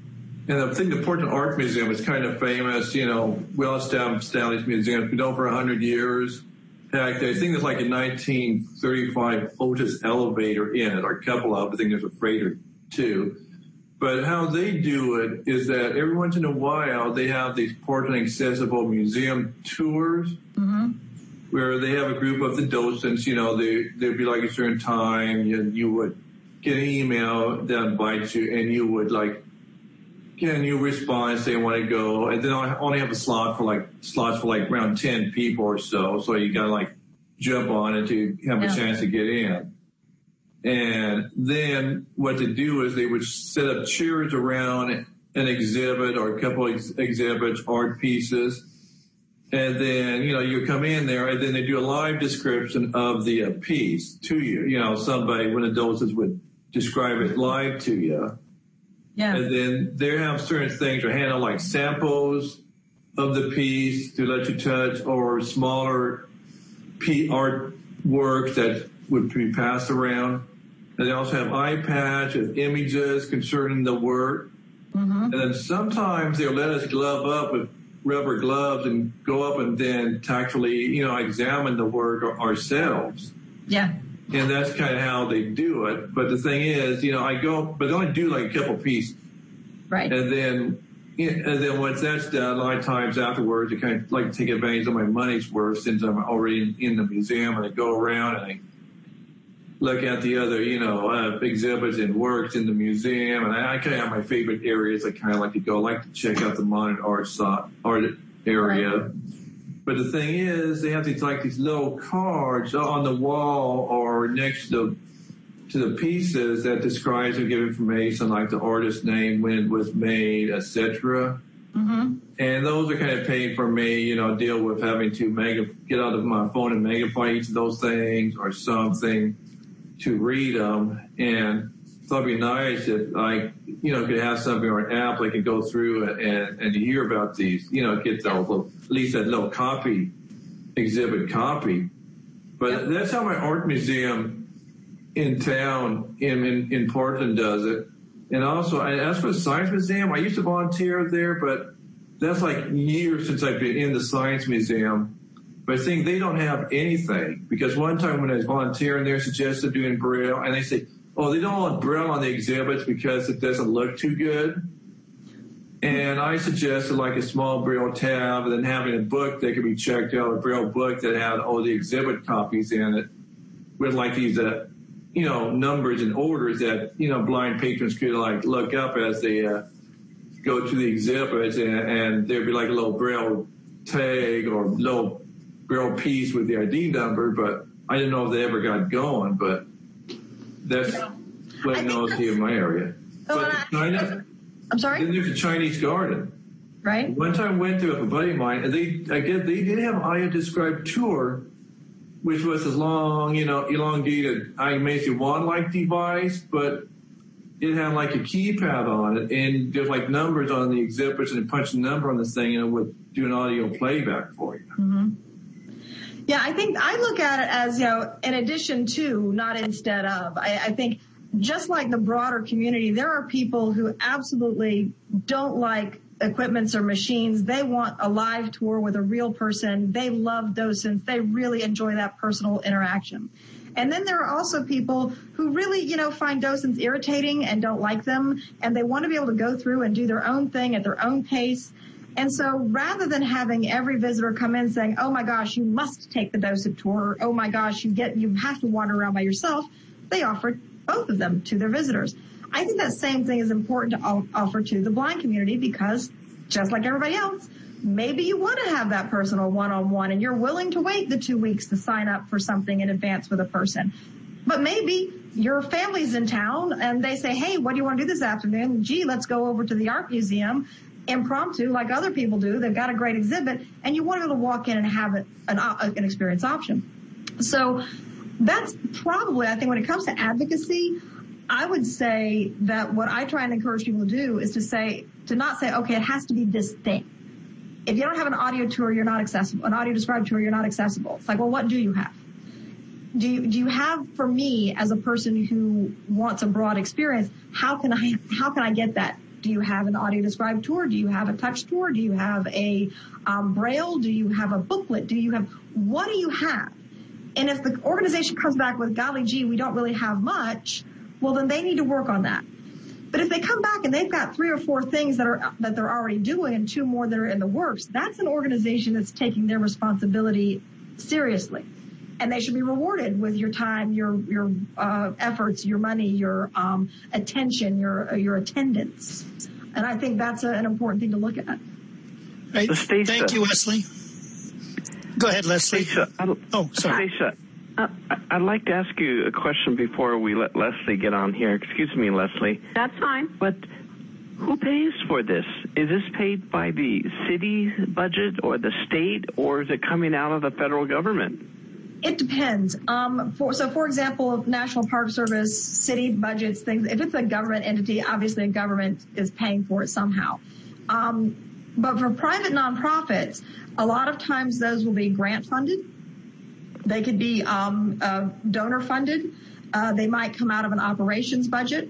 And I think the Portland Art Museum is kind of famous, you know, well established museum. It's been over 100 years. In fact, I think there's like a 1935 Otis elevator in it, or a couple of, I think there's a freighter too. But how they do it is that every once in a while they have these Portland accessible museum tours mm-hmm. where they have a group of the docents, you know, they, there'd be like a certain time and you would get an email that invites you and you would like can you respond say want to go? And then I only have a slot for like slots for like around 10 people or so. So you gotta like jump on it to have Yeah. a chance to get in and then what to do is they would set up chairs around an exhibit or a couple ex- exhibits art pieces and then you know you come in there and then they do a live description of the uh, piece to you you know somebody one of the docents would describe it live to you Yeah. and then they have certain things or hand out like samples of the piece to let you touch or smaller P art work that would be passed around. And they also have iPads with images concerning the work. Mm-hmm. And then sometimes they'll let us glove up with rubber gloves and go up and then tactfully, you know, examine the work ourselves Yeah. and that's kind of how they do it. But the thing is, you know, I go, but I only do like a couple pieces, Right. and then, and then once that's done, a lot of times afterwards, I kind of like to take advantage of my money's worth since I'm already in, in the museum, and I go around and I look at the other, you know, uh, exhibits and works in the museum, and I, I kind of have my favorite areas. I kind of like to go, I like to check out the modern art so, art area. But the thing is, they have these like these little cards on the wall or next to to the pieces that describes and give information like the artist's name, when it was made, etc. Mm-hmm. And those are kind of paid for me, you know, deal with having to mega, get out of my phone and magnify each of those things or something to read them. And so it'd be nice if I, you know, could have something or an app I could go through and, and hear about these, you know, get those little, at least that little copy, exhibit copy. But that's how my art museum in town in, in, in Portland does it. And also, as for the Science Museum, I used to volunteer there, but that's like years since I've been in the Science Museum. But think they don't have anything because one time when I was volunteering there, suggested doing Braille, and they say, oh, they don't want Braille on the exhibits because it doesn't look too good. And I suggested like a small Braille tab and then having a book that could be checked out, a Braille book that had all the exhibit copies in it with like these uh, you know, numbers and orders that, you know, blind patrons could like look up as they uh, go to the exhibits and, and there'd be like a little braille tag or little braille piece with the ID number, but I didn't know if they ever got going, but that's what I know here in my area. Oh, but China, I'm sorry? Then there's a Chinese garden. Right. One time I went to a buddy of mine and they, I guess they did have an audio described tour which was a long, you know, elongated I iMessage wand like device, but it had like a keypad on it and there's like numbers on the exhibits and punch a number on this thing and it would do an audio playback for you. Mm-hmm. Yeah, I think I look at it as, you know, in addition to, not instead of. I, I think just like the broader community, there are people who absolutely don't like equipments or machines. They want a live tour with a real person. They love docents. They really enjoy that personal interaction. And then there are also people who really, you know, find docents irritating and don't like them and they want to be able to go through and do their own thing at their own pace. And so rather than having every visitor come in saying, oh my gosh, you must take the docent tour, or, oh my gosh, you get, you have to wander around by yourself, they offer both of them to their visitors. I think that same thing is important to offer to the blind community because just like everybody else, maybe you want to have that personal one-on-one and you're willing to wait the two weeks to sign up for something in advance with a person. But maybe your family's in town and they say, hey, what do you want to do this afternoon? Gee, let's go over to the art museum impromptu like other people do. They've got a great exhibit and you want to be able to walk in and have an, uh, an experience option. So that's probably, I think when it comes to advocacy, I would say that what I try and encourage people to do is to say, to not say, okay, it has to be this thing. If you don't have an audio tour, you're not accessible. An audio described tour, you're not accessible. It's like, well, what do you have? Do you, do you have for me as a person who wants a broad experience? How can I, how can I get that? Do you have an audio described tour? Do you have a touch tour? Do you have a um, braille? Do you have a booklet? Do you have, what do you have? And if the organization comes back with, golly gee, we don't really have much, well then they need to work on that. But if they come back and they've got three or four things that are that they're already doing and two more that are in the works, that's an organization that's taking their responsibility seriously. And they should be rewarded with your time, your your uh, efforts, your money, your um, attention, your uh, your attendance. And I think that's a, an important thing to look at. Right. Thank you, Wesley. Go ahead, Leslie. oh, sorry. Uh, I'd like to ask you a question before we let Leslie get on here. Excuse me, Leslie. That's fine. But who pays for this? Is this paid by the city budget or the state, or is it coming out of the federal government? It depends. Um, for, so, for example, National Park Service, city budgets, things. If it's a government entity, obviously government is paying for it somehow. Um, but for private nonprofits, a lot of times those will be grant funded they could be um, uh, donor funded. Uh, they might come out of an operations budget.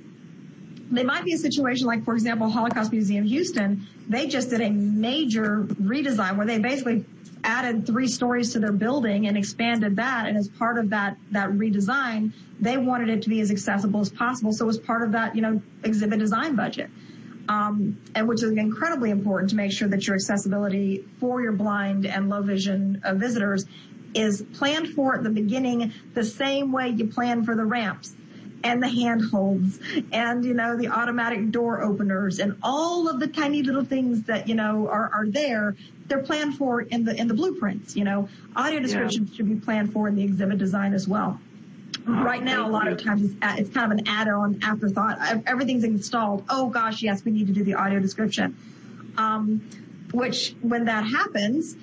They might be a situation like, for example, Holocaust Museum Houston. They just did a major redesign where they basically added three stories to their building and expanded that. And as part of that that redesign, they wanted it to be as accessible as possible. So it was part of that, you know, exhibit design budget. Um, and which is incredibly important to make sure that your accessibility for your blind and low vision uh, visitors is planned for at the beginning the same way you plan for the ramps and the handholds and you know the automatic door openers and all of the tiny little things that you know are, are there they're planned for in the in the blueprints you know audio descriptions yeah. should be planned for in the exhibit design as well right now, a lot of times it's, it's kind of an add-on afterthought. Everything's installed. Oh gosh, yes, we need to do the audio description. Um, which when that happens,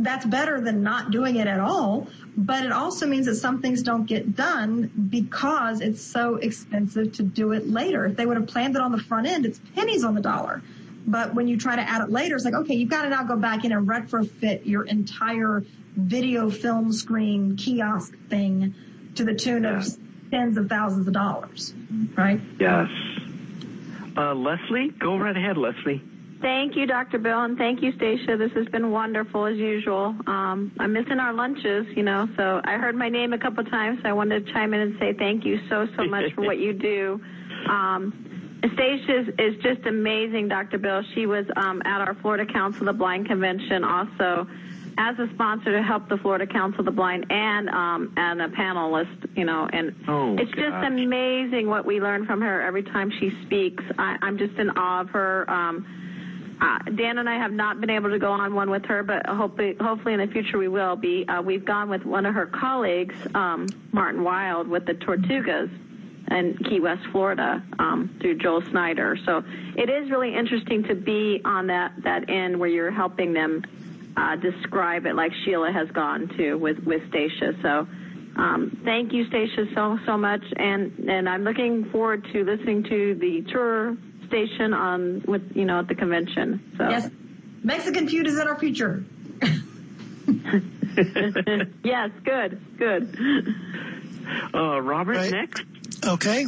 that's better than not doing it at all. But it also means that some things don't get done because it's so expensive to do it later. If they would have planned it on the front end, it's pennies on the dollar. But when you try to add it later, it's like, okay, you've got to now go back in and retrofit your entire video film screen kiosk thing to the tune yeah. of tens of thousands of dollars, right? Yes. Uh, Leslie, go right ahead, Leslie. Thank you, Dr. Bill, and thank you, Stacia. This has been wonderful as usual. Um, I'm missing our lunches, you know, so I heard my name a couple times. So I wanted to chime in and say thank you so, so much for what you do. Um, Stacia is, is just amazing, Dr. Bill. She was um, at our Florida Council of the Blind convention also as a sponsor to help the Florida Council of the Blind and um, and a panelist, you know, and oh, it's gosh. just amazing what we learn from her every time she speaks. I, I'm just in awe of her. Um, uh, Dan and I have not been able to go on one with her, but hopefully, hopefully in the future we will be. Uh, we've gone with one of her colleagues, um, Martin Wild, with the Tortugas in Key West, Florida, um, through Joel Snyder. So it is really interesting to be on that that end where you're helping them uh, describe it, like Sheila has gone to with with Stacia. So. Um, thank you, Stacia, so so much, and and I'm looking forward to listening to the tour station on with you know at the convention. So yes, Mexican food is in our future. yes, good, good. Uh, Robert, right. next. Okay.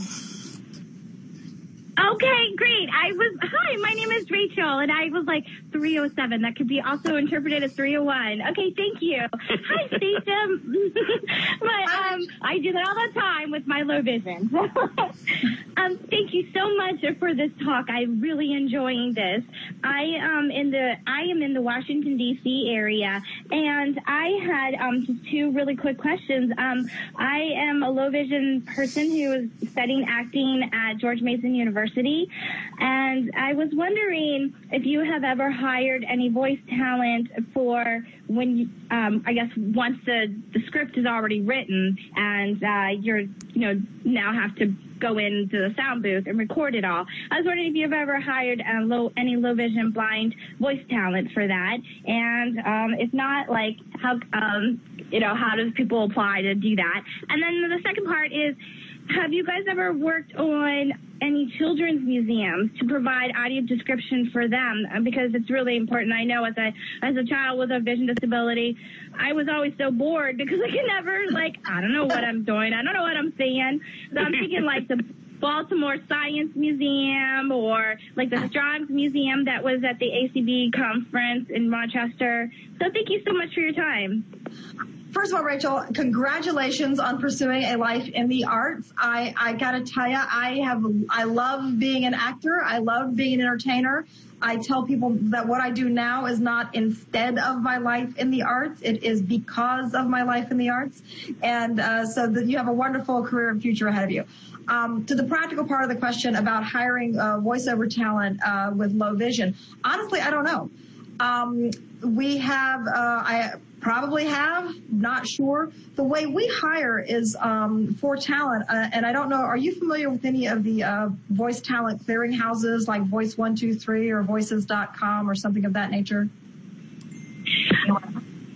Okay, great. I was, hi, my name is Rachel, and I was like 307. That could be also interpreted as 301. Okay, thank you. Hi, Stacia. but, um, I do that all the time with my low vision. um, thank you so much for this talk. I'm really enjoying this. I am in the, I am in the Washington D.C. area, and I had, um, just two really quick questions. Um, I am a low vision person who is studying acting at George Mason University University. And I was wondering if you have ever hired any voice talent for when, you, um, I guess, once the, the script is already written and uh, you're, you know, now have to go into the sound booth and record it all. I was wondering if you've ever hired uh, low, any low vision blind voice talent for that, and um, if not, like how um, you know how does people apply to do that? And then the second part is have you guys ever worked on any children's museums to provide audio description for them? Uh, because it's really important. I know as a as a child with a vision disability, I was always so bored because I could never like I don't know what I'm doing. I don't know what I'm saying. So I'm thinking like the Baltimore Science Museum or like the Strong's Museum that was at the ACB conference in Rochester. So thank you so much for your time. First of all, Rachel, congratulations on pursuing a life in the arts. I, I gotta tell you, I have, I love being an actor. I love being an entertainer. I tell people that what I do now is not instead of my life in the arts. It is because of my life in the arts. And, uh, so that you have a wonderful career and future ahead of you. Um, to the practical part of the question about hiring uh, voiceover talent uh, with low vision, honestly, I don't know. Um, we have, uh, I probably have, not sure. The way we hire is um, for talent, uh, and I don't know. Are you familiar with any of the uh, voice talent clearinghouses like Voice One Two Three or Voices.com or something of that nature?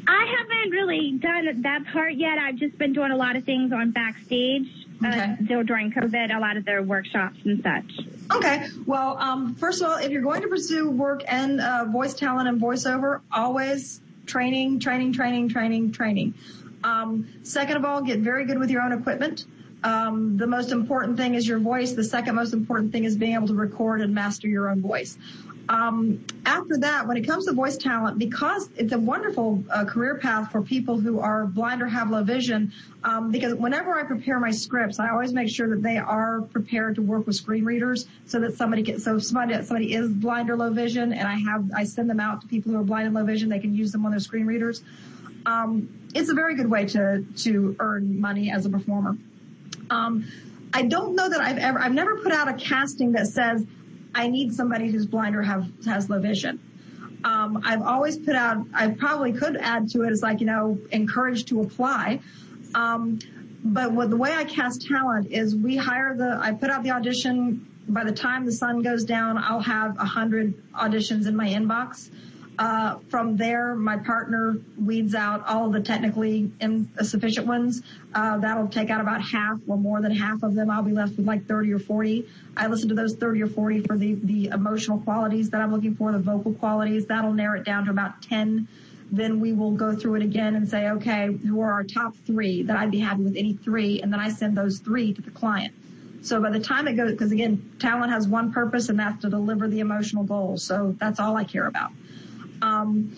I haven't really done that part yet. I've just been doing a lot of things on backstage uh, okay. uh, during COVID, a lot of their workshops and such. Okay. Well, um, first of all, if you're going to pursue work and uh, voice talent and voiceover, always training, training, training, training, training. Um, second of all, get very good with your own equipment. Um, the most important thing is your voice. The second most important thing is being able to record and master your own voice. Um, after that, when it comes to voice talent, because it's a wonderful uh, career path for people who are blind or have low vision, um, because whenever I prepare my scripts, I always make sure that they are prepared to work with screen readers so that somebody can, so somebody, somebody is blind or low vision and I have, I send them out to people who are blind and low vision, they can use them on their screen readers. Um, it's a very good way to, to earn money as a performer. Um, I don't know that I've ever, I've never put out a casting that says, I need somebody who's blind or have, has low vision. Um, I've always put out, I probably could add to it as like, you know, encouraged to apply. Um, but what the way I cast talent is we hire the, I put out the audition. By the time the sun goes down, I'll have a hundred auditions in my inbox. Uh, from there, my partner weeds out all the technically insufficient ones. Uh, that'll take out about half or more than half of them. I'll be left with like 30 or 40. I listen to those 30 or 40 for the, the emotional qualities that I'm looking for, the vocal qualities. That'll narrow it down to about 10 then we will go through it again and say, okay, who are our top three that I'd be happy with any three? And then I send those three to the client. So by the time it goes, because again, talent has one purpose and that's to deliver the emotional goals. So that's all I care about. Um,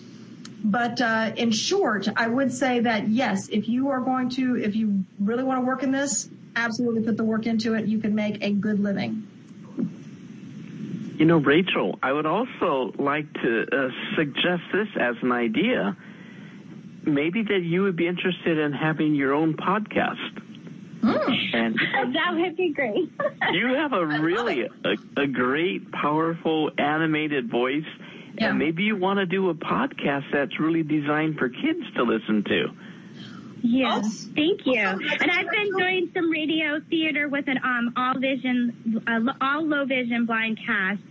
but uh, in short, I would say that yes, if you are going to, if you really want to work in this, absolutely put the work into it. You can make a good living. You know, Rachel, I would also like to uh, suggest this as an idea. Maybe that you would be interested in having your own podcast. Mm. And that would be great. you have a really a, a great, powerful, animated voice yeah. And maybe you want to do a podcast that's really designed for kids to listen to. Yes, thank you. And I've been doing some radio theater with an um, all vision, uh, all low vision blind cast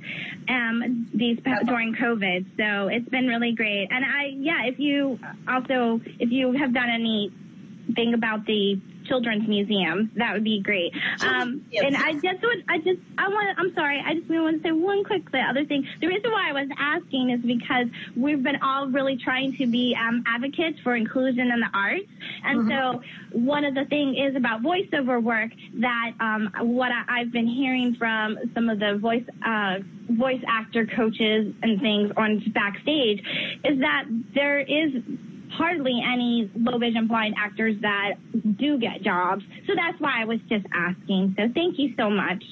um, these during COVID. So it's been really great. And I, yeah, if you also if you have done anything about the children's museum. That would be great. Um, and I just would, I just, I want, I'm sorry, I just want to say one quick other thing. The reason why I was asking is because we've been all really trying to be um, advocates for inclusion in the arts, and mm-hmm. so one of the things is about voiceover work that um, what I, have been hearing from some of the voice uh, voice actor coaches and things on backstage is that there is hardly any low vision blind actors that do get jobs. So that's why I was just asking. So thank you so much.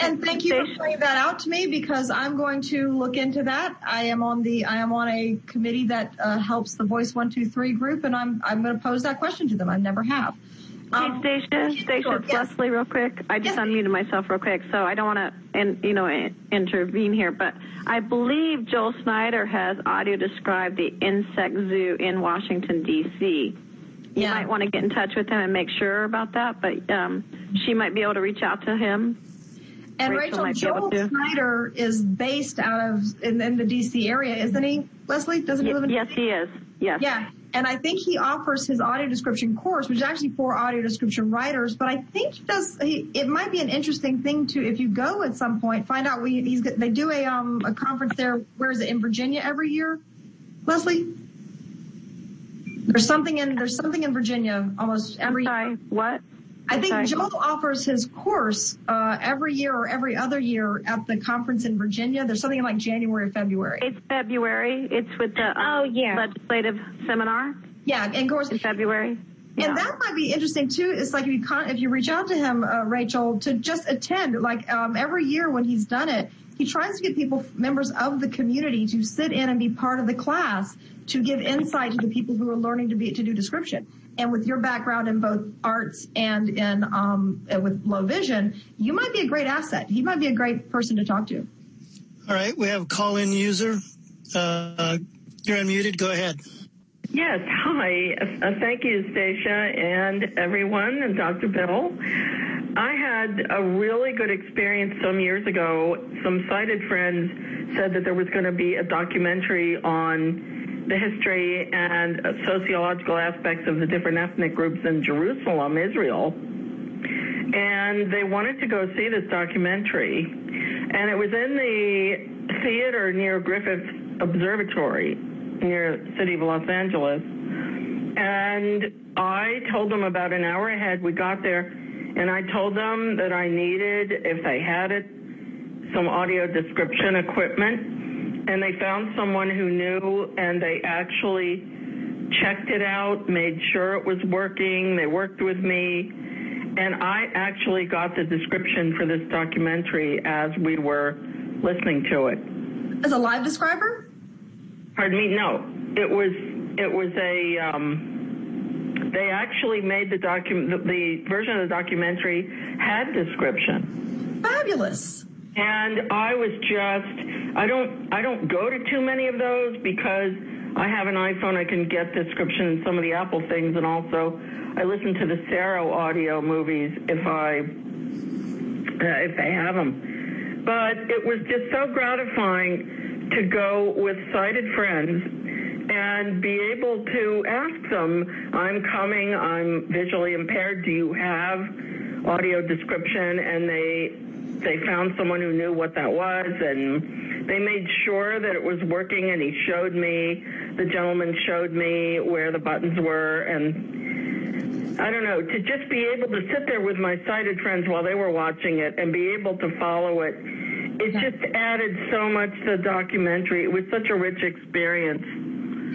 And thank you for pointing that out to me because I'm going to look into that. I am on the I am on a committee that uh, helps the Voice One Two Three group, and I'm I'm going to pose that question to them. I never have. Um, hey, Stacia, Stacia, sure, it's yes. Leslie real quick. I just yes. unmuted myself real quick, so I don't want to, in, you know, intervene here, but I believe Joel Snyder has audio described the insect zoo in Washington D.C. You yeah. might want to get in touch with him and make sure about that, but um, she might be able to reach out to him. And Rachel, Rachel Joel Snyder is based out of in, in, the D.C. area, isn't he? Leslie, doesn't he live in? Yes, he is. Yes. Yeah. And I think he offers his audio description course, which is actually for audio description writers. But I think he does. He, it might be an interesting thing to, if you go at some point, find out. We, he's they do a um a conference there. Where is it in Virginia every year? Leslie, there's something in there's something in Virginia almost every. Sorry, what? I think Joel offers his course uh, every year or every other year at the conference in Virginia. There's something like January or February. It's February. It's with the oh yeah legislative seminar. Yeah, and of course in February. And that might be interesting too. It's like if you con- if you reach out to him, uh, Rachel, to just attend. Like um, every year when he's done it, he tries to get people, members of the community, to sit in and be part of the class to give insight to the people who are learning to be to do description. And with your background in both arts and in um, with low vision, you might be a great asset. He might be a great person to talk to. All right, we have a call-in user. Uh, you're unmuted. Go ahead. Yes, hi. Uh, thank you, Stacia, and everyone, and Dr. Bill. I had a really good experience some years ago. Some sighted friends said that there was going to be a documentary on the history and sociological aspects of the different ethnic groups in Jerusalem, Israel. And they wanted to go see this documentary. And it was in the theater near Griffith Observatory near the city of Los Angeles. And I told them about an hour ahead. We got there, and I told them that I needed, if they had it, some audio description equipment. And they found someone who knew, and they actually checked it out, made sure it was working. They worked with me. And I actually got the description for this documentary as we were listening to it. As a live describer? Pardon me? No, it was it was a. Um, they actually made the document. The, the version of the documentary had description. Fabulous. And I was just. I don't. I don't go to too many of those because I have an iPhone. I can get description in some of the Apple things, and also I listen to the Saro audio movies if I uh, if they have them. But it was just so gratifying to go with sighted friends and be able to ask them, I'm coming, I'm visually impaired, do you have audio description? And they they found someone who knew what that was and they made sure that it was working and he showed me the gentleman showed me where the buttons were and I don't know, to just be able to sit there with my sighted friends while they were watching it and be able to follow it, it just added so much to the documentary. It was such a rich experience.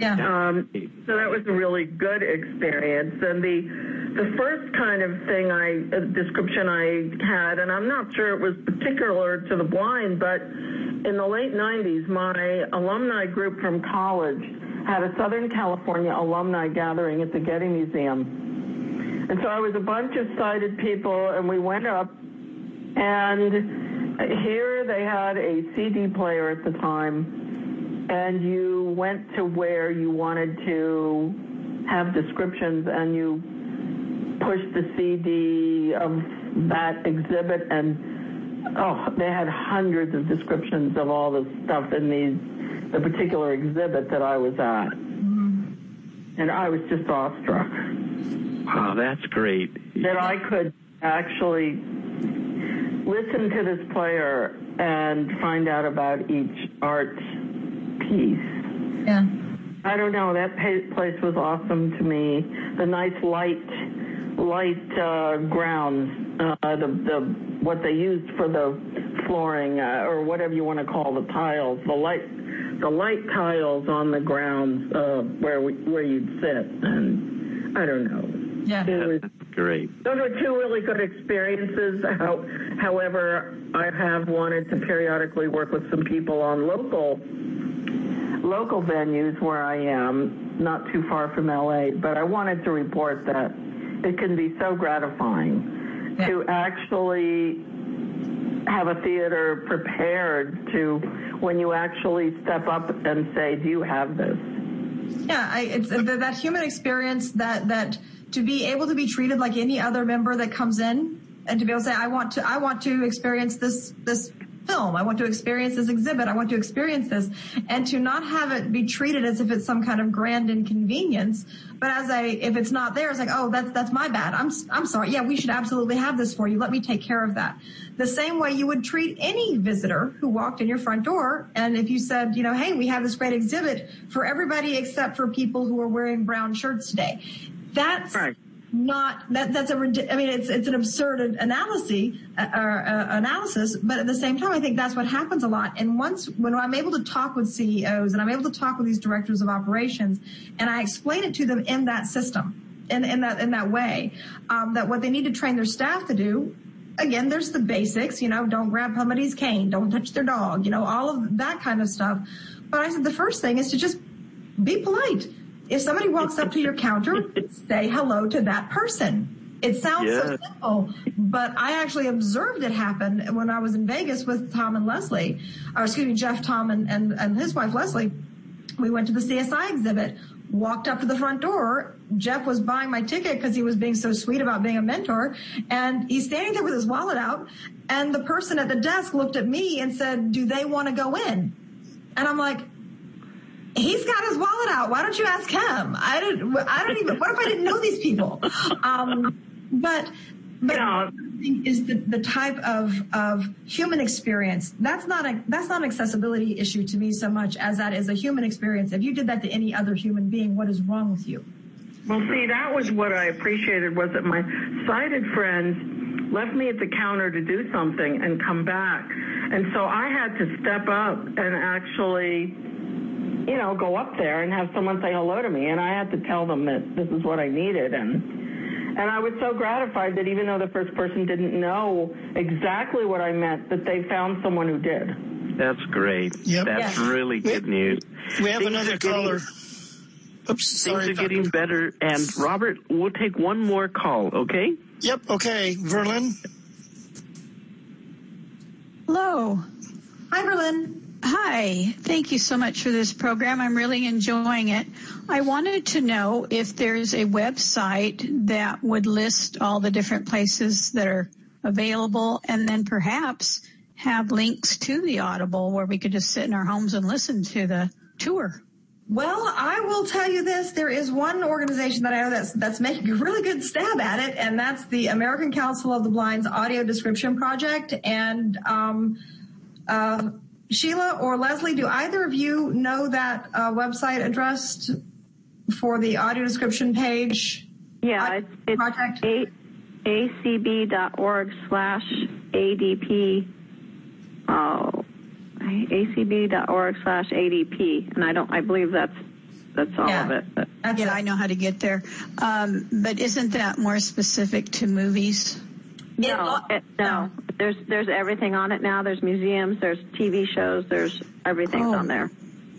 Yeah. Um, so that was a really good experience. And the the first kind of thing I uh, description I had, and I'm not sure it was particular to the blind, but in the late 90s, my alumni group from college had a Southern California alumni gathering at the Getty Museum. And so I was a bunch of sighted people, and we went up, and here they had a CD player at the time and you went to where you wanted to have descriptions and you pushed the CD of that exhibit and oh they had hundreds of descriptions of all the stuff in these the particular exhibit that I was at mm-hmm. and I was just awestruck wow that's great that I could actually listen to this player and find out about each art piece. Yeah. I don't know. That place was awesome to me. The nice light, light uh, grounds, uh, the the what they used for the flooring uh, or whatever you want to call the tiles, the light, the light tiles on the grounds uh, where we, where you'd sit, and I don't know. Yeah. It was, great. Those are two really good experiences. How, however, I have wanted to periodically work with some people on local local venues where I am, not too far from LA, but I wanted to report that it can be so gratifying yeah. to actually have a theater prepared to when you actually step up and say, "Do you have this?" Yeah, I, it's uh, that human experience that that to be able to be treated like any other member that comes in and to be able to say, "I want to I want to experience this this film. I want to experience this exhibit. I want to experience this and to not have it be treated as if it's some kind of grand inconvenience. But as a, if it's not there, it's like, oh, that's, that's my bad. I'm, I'm sorry. Yeah, we should absolutely have this for you. Let me take care of that. The same way you would treat any visitor who walked in your front door. And if you said, you know, hey, we have this great exhibit for everybody except for people who are wearing brown shirts today. That's right not that that's a I mean it's it's an absurd analysis uh, uh, analysis, but at the same time I think that's what happens a lot. And once when I'm able to talk with CEOs and I'm able to talk with these directors of operations, and I explain it to them in that system. In, in that in that way, um, that what they need to train their staff to do again, there's the basics, you know, don't grab somebody's cane, don't touch their dog, you know, all of that kind of stuff. But I said the first thing is to just be polite if somebody walks up to your counter, say hello to that person. It sounds yeah. so simple, but I actually observed it happen when I was in Vegas with Thom and Leslie, or excuse me, Jeff, Thom, and, and, and his wife Leslie. We went to the CSI exhibit, walked up to the front door. Jeff was buying my ticket because he was being so sweet about being a mentor. And he's standing there with his wallet out. And the person at the desk looked at me and said, do they want to go in? And I'm like, he's got his wallet out. Why don't you ask him? I don't, I don't even, what if I didn't know these people? Um, but, but yeah. is the, the type of, of human experience. That's not a, that's not an accessibility issue to me so much as that is a human experience. If you did that to any other human being, what is wrong with you? Well, see, that was what I appreciated was that my sighted friends left me at the counter to do something and come back. And so I had to step up and actually you know, go up there and have someone say hello to me. And I had to tell them that this is what I needed. And, and I was so gratified that even though the first person didn't know exactly what I meant, that they found someone who did. That's great. Yep. That's really good news. We have things another caller. Oops, sorry. Things are getting better. And Robert, we'll take one more call, okay? Yep, okay. Verlin? Hello. Hi, Verlin. Hi, thank you so much for this program. I'm really enjoying it. I wanted to know if there's a website that would list all the different places that are available and then perhaps have links to the Audible where we could just sit in our homes and listen to the tour. Well, I will tell you this. There is one organization that I know that's, that's making a really good stab at it, and that's the American Council of the Blind's Audio Description Project. And um, uh, Sheila or Leslie, do either of you know that uh, website address for the audio description page? Yeah, it's, it's project? A- acb.org slash ADP. Oh, acb.org slash ADP. And I don't, I believe that's, that's all yeah. of it. But. Yeah, I know how to get there. Um, but isn't that more specific to movies? No, it, no. Oh. There's there's everything on it now. There's museums, there's TV shows, there's everything's oh, on there.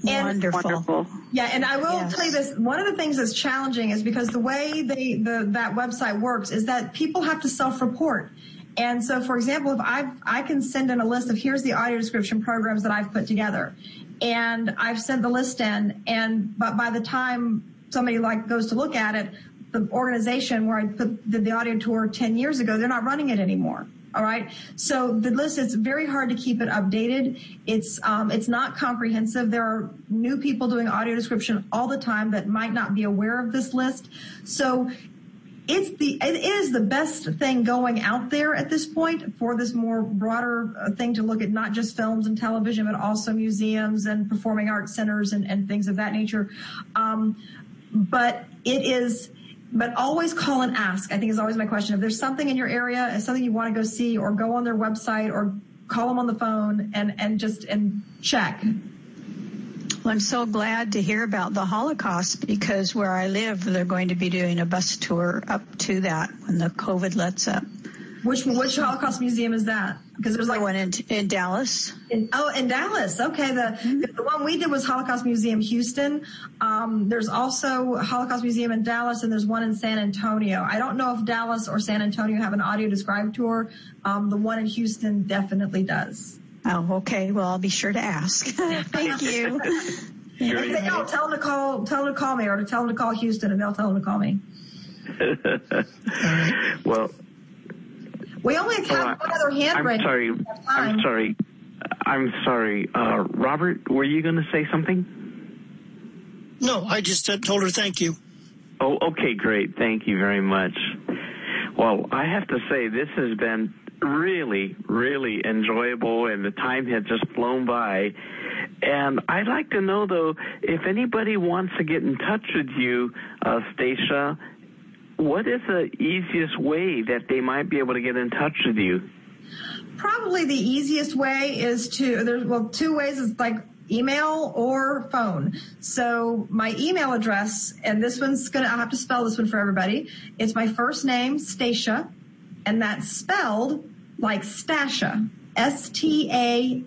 And, wonderful. wonderful. Yeah, and I will yes. tell you this. One of the things that's challenging is because the way they the that website works is that people have to self-report. And so, for example, if I I can send in a list of here's the audio description programs that I've put together, and I've sent the list in, and but by the time somebody like goes to look at it, the organization where I put did the audio tour 10 years ago, they're not running it anymore. All right. So the list is very hard to keep it updated. It's um, it's not comprehensive. There are new people doing audio description all the time that might not be aware of this list. So it's the it is the best thing going out there at this point for this more broader uh, thing to look at not just films and television but also museums and performing arts centers and, and things of that nature. Um, but it is but always call and ask. I think is always my question. If there's something in your area, if something you want to go see, or go on their website, or call them on the phone and and just and check. Well, I'm so glad to hear about the Holocaust because where I live, they're going to be doing a bus tour up to that when the COVID lets up. Which which Holocaust museum is that? Because there's like one in, in Dallas. In, oh, in Dallas. Okay. The mm-hmm. the one we did was Holocaust Museum Houston. Um, there's also Holocaust Museum in Dallas, and there's one in San Antonio. I don't know if Dallas or San Antonio have an audio described tour. Um, the one in Houston definitely does. Oh, okay. Well, I'll be sure to ask. Thank you. if they don't, tell them to call. Tell them to call me, or to tell them to call Houston, and they'll tell them to call me. well, we only have one other hand I'm sorry. I'm sorry. I'm sorry. Uh, Robert, were you going to say something? No, I just uh, told her thank you. Oh, okay, great. Thank you very much. Well, I have to say this has been really, really enjoyable and the time has just flown by. And I'd like to know though, if anybody wants to get in touch with you, uh, Stasha, what is the easiest way that they might be able to get in touch with you? Probably the easiest way is to, there's, well, two ways is like email or phone. So my email address, and this one's gonna, I'll have to spell this one for everybody. It's my first name, Stasha, and that's spelled like Stasha. S-T-A-S-H-A.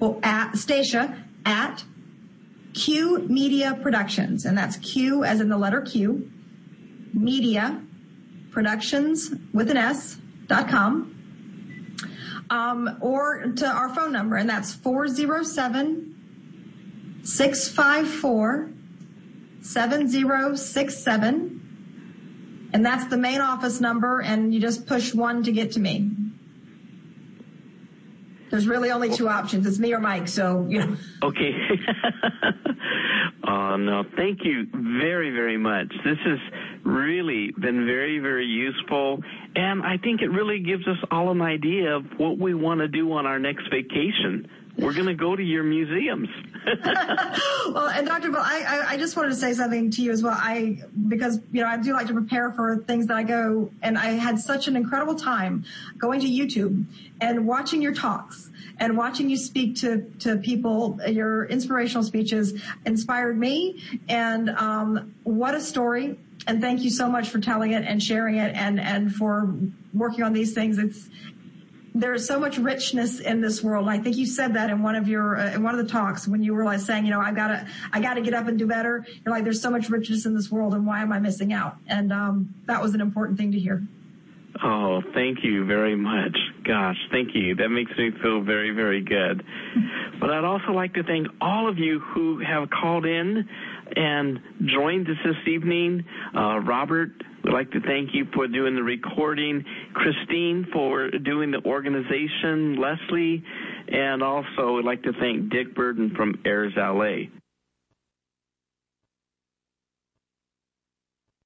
Well, at Stasha at Q Media Productions, and that's Q as in the letter Q, Media Productions with an S dot com, um, or to our phone number, and that's 407 654 7067. And that's the main office number, and you just push one to get to me. There's really only two options. It's me or Mike. So, you know. Okay. uh, no, thank you very, very much. This has really been very, very useful. And I think it really gives us all an idea of what we want to do on our next vacation. We're going to go to your museums. well, and Dr. I, I, just wanted to say something to you as well. I, because, you know, I do like to prepare for things that I go, and I had such an incredible time going to YouTube and watching your talks and watching you speak to, to people, your inspirational speeches inspired me. And, um, what a story. And thank you so much for telling it and sharing it and, and for working on these things. It's, there's so much richness in this world. I think you said that in one of your uh, in one of the talks when you were like saying, you know, I gotta I gotta get up and do better. You're like, there's so much richness in this world, and why am I missing out? And um, that was an important thing to hear. Oh, thank you very much. Gosh, thank you. That makes me feel very, very good. But I'd also like to thank all of you who have called in and joined us this evening. Uh, Robert, we'd like to thank you for doing the recording. Christine for doing the organization. Leslie, and also we'd like to thank Dick Burden from Airs LA.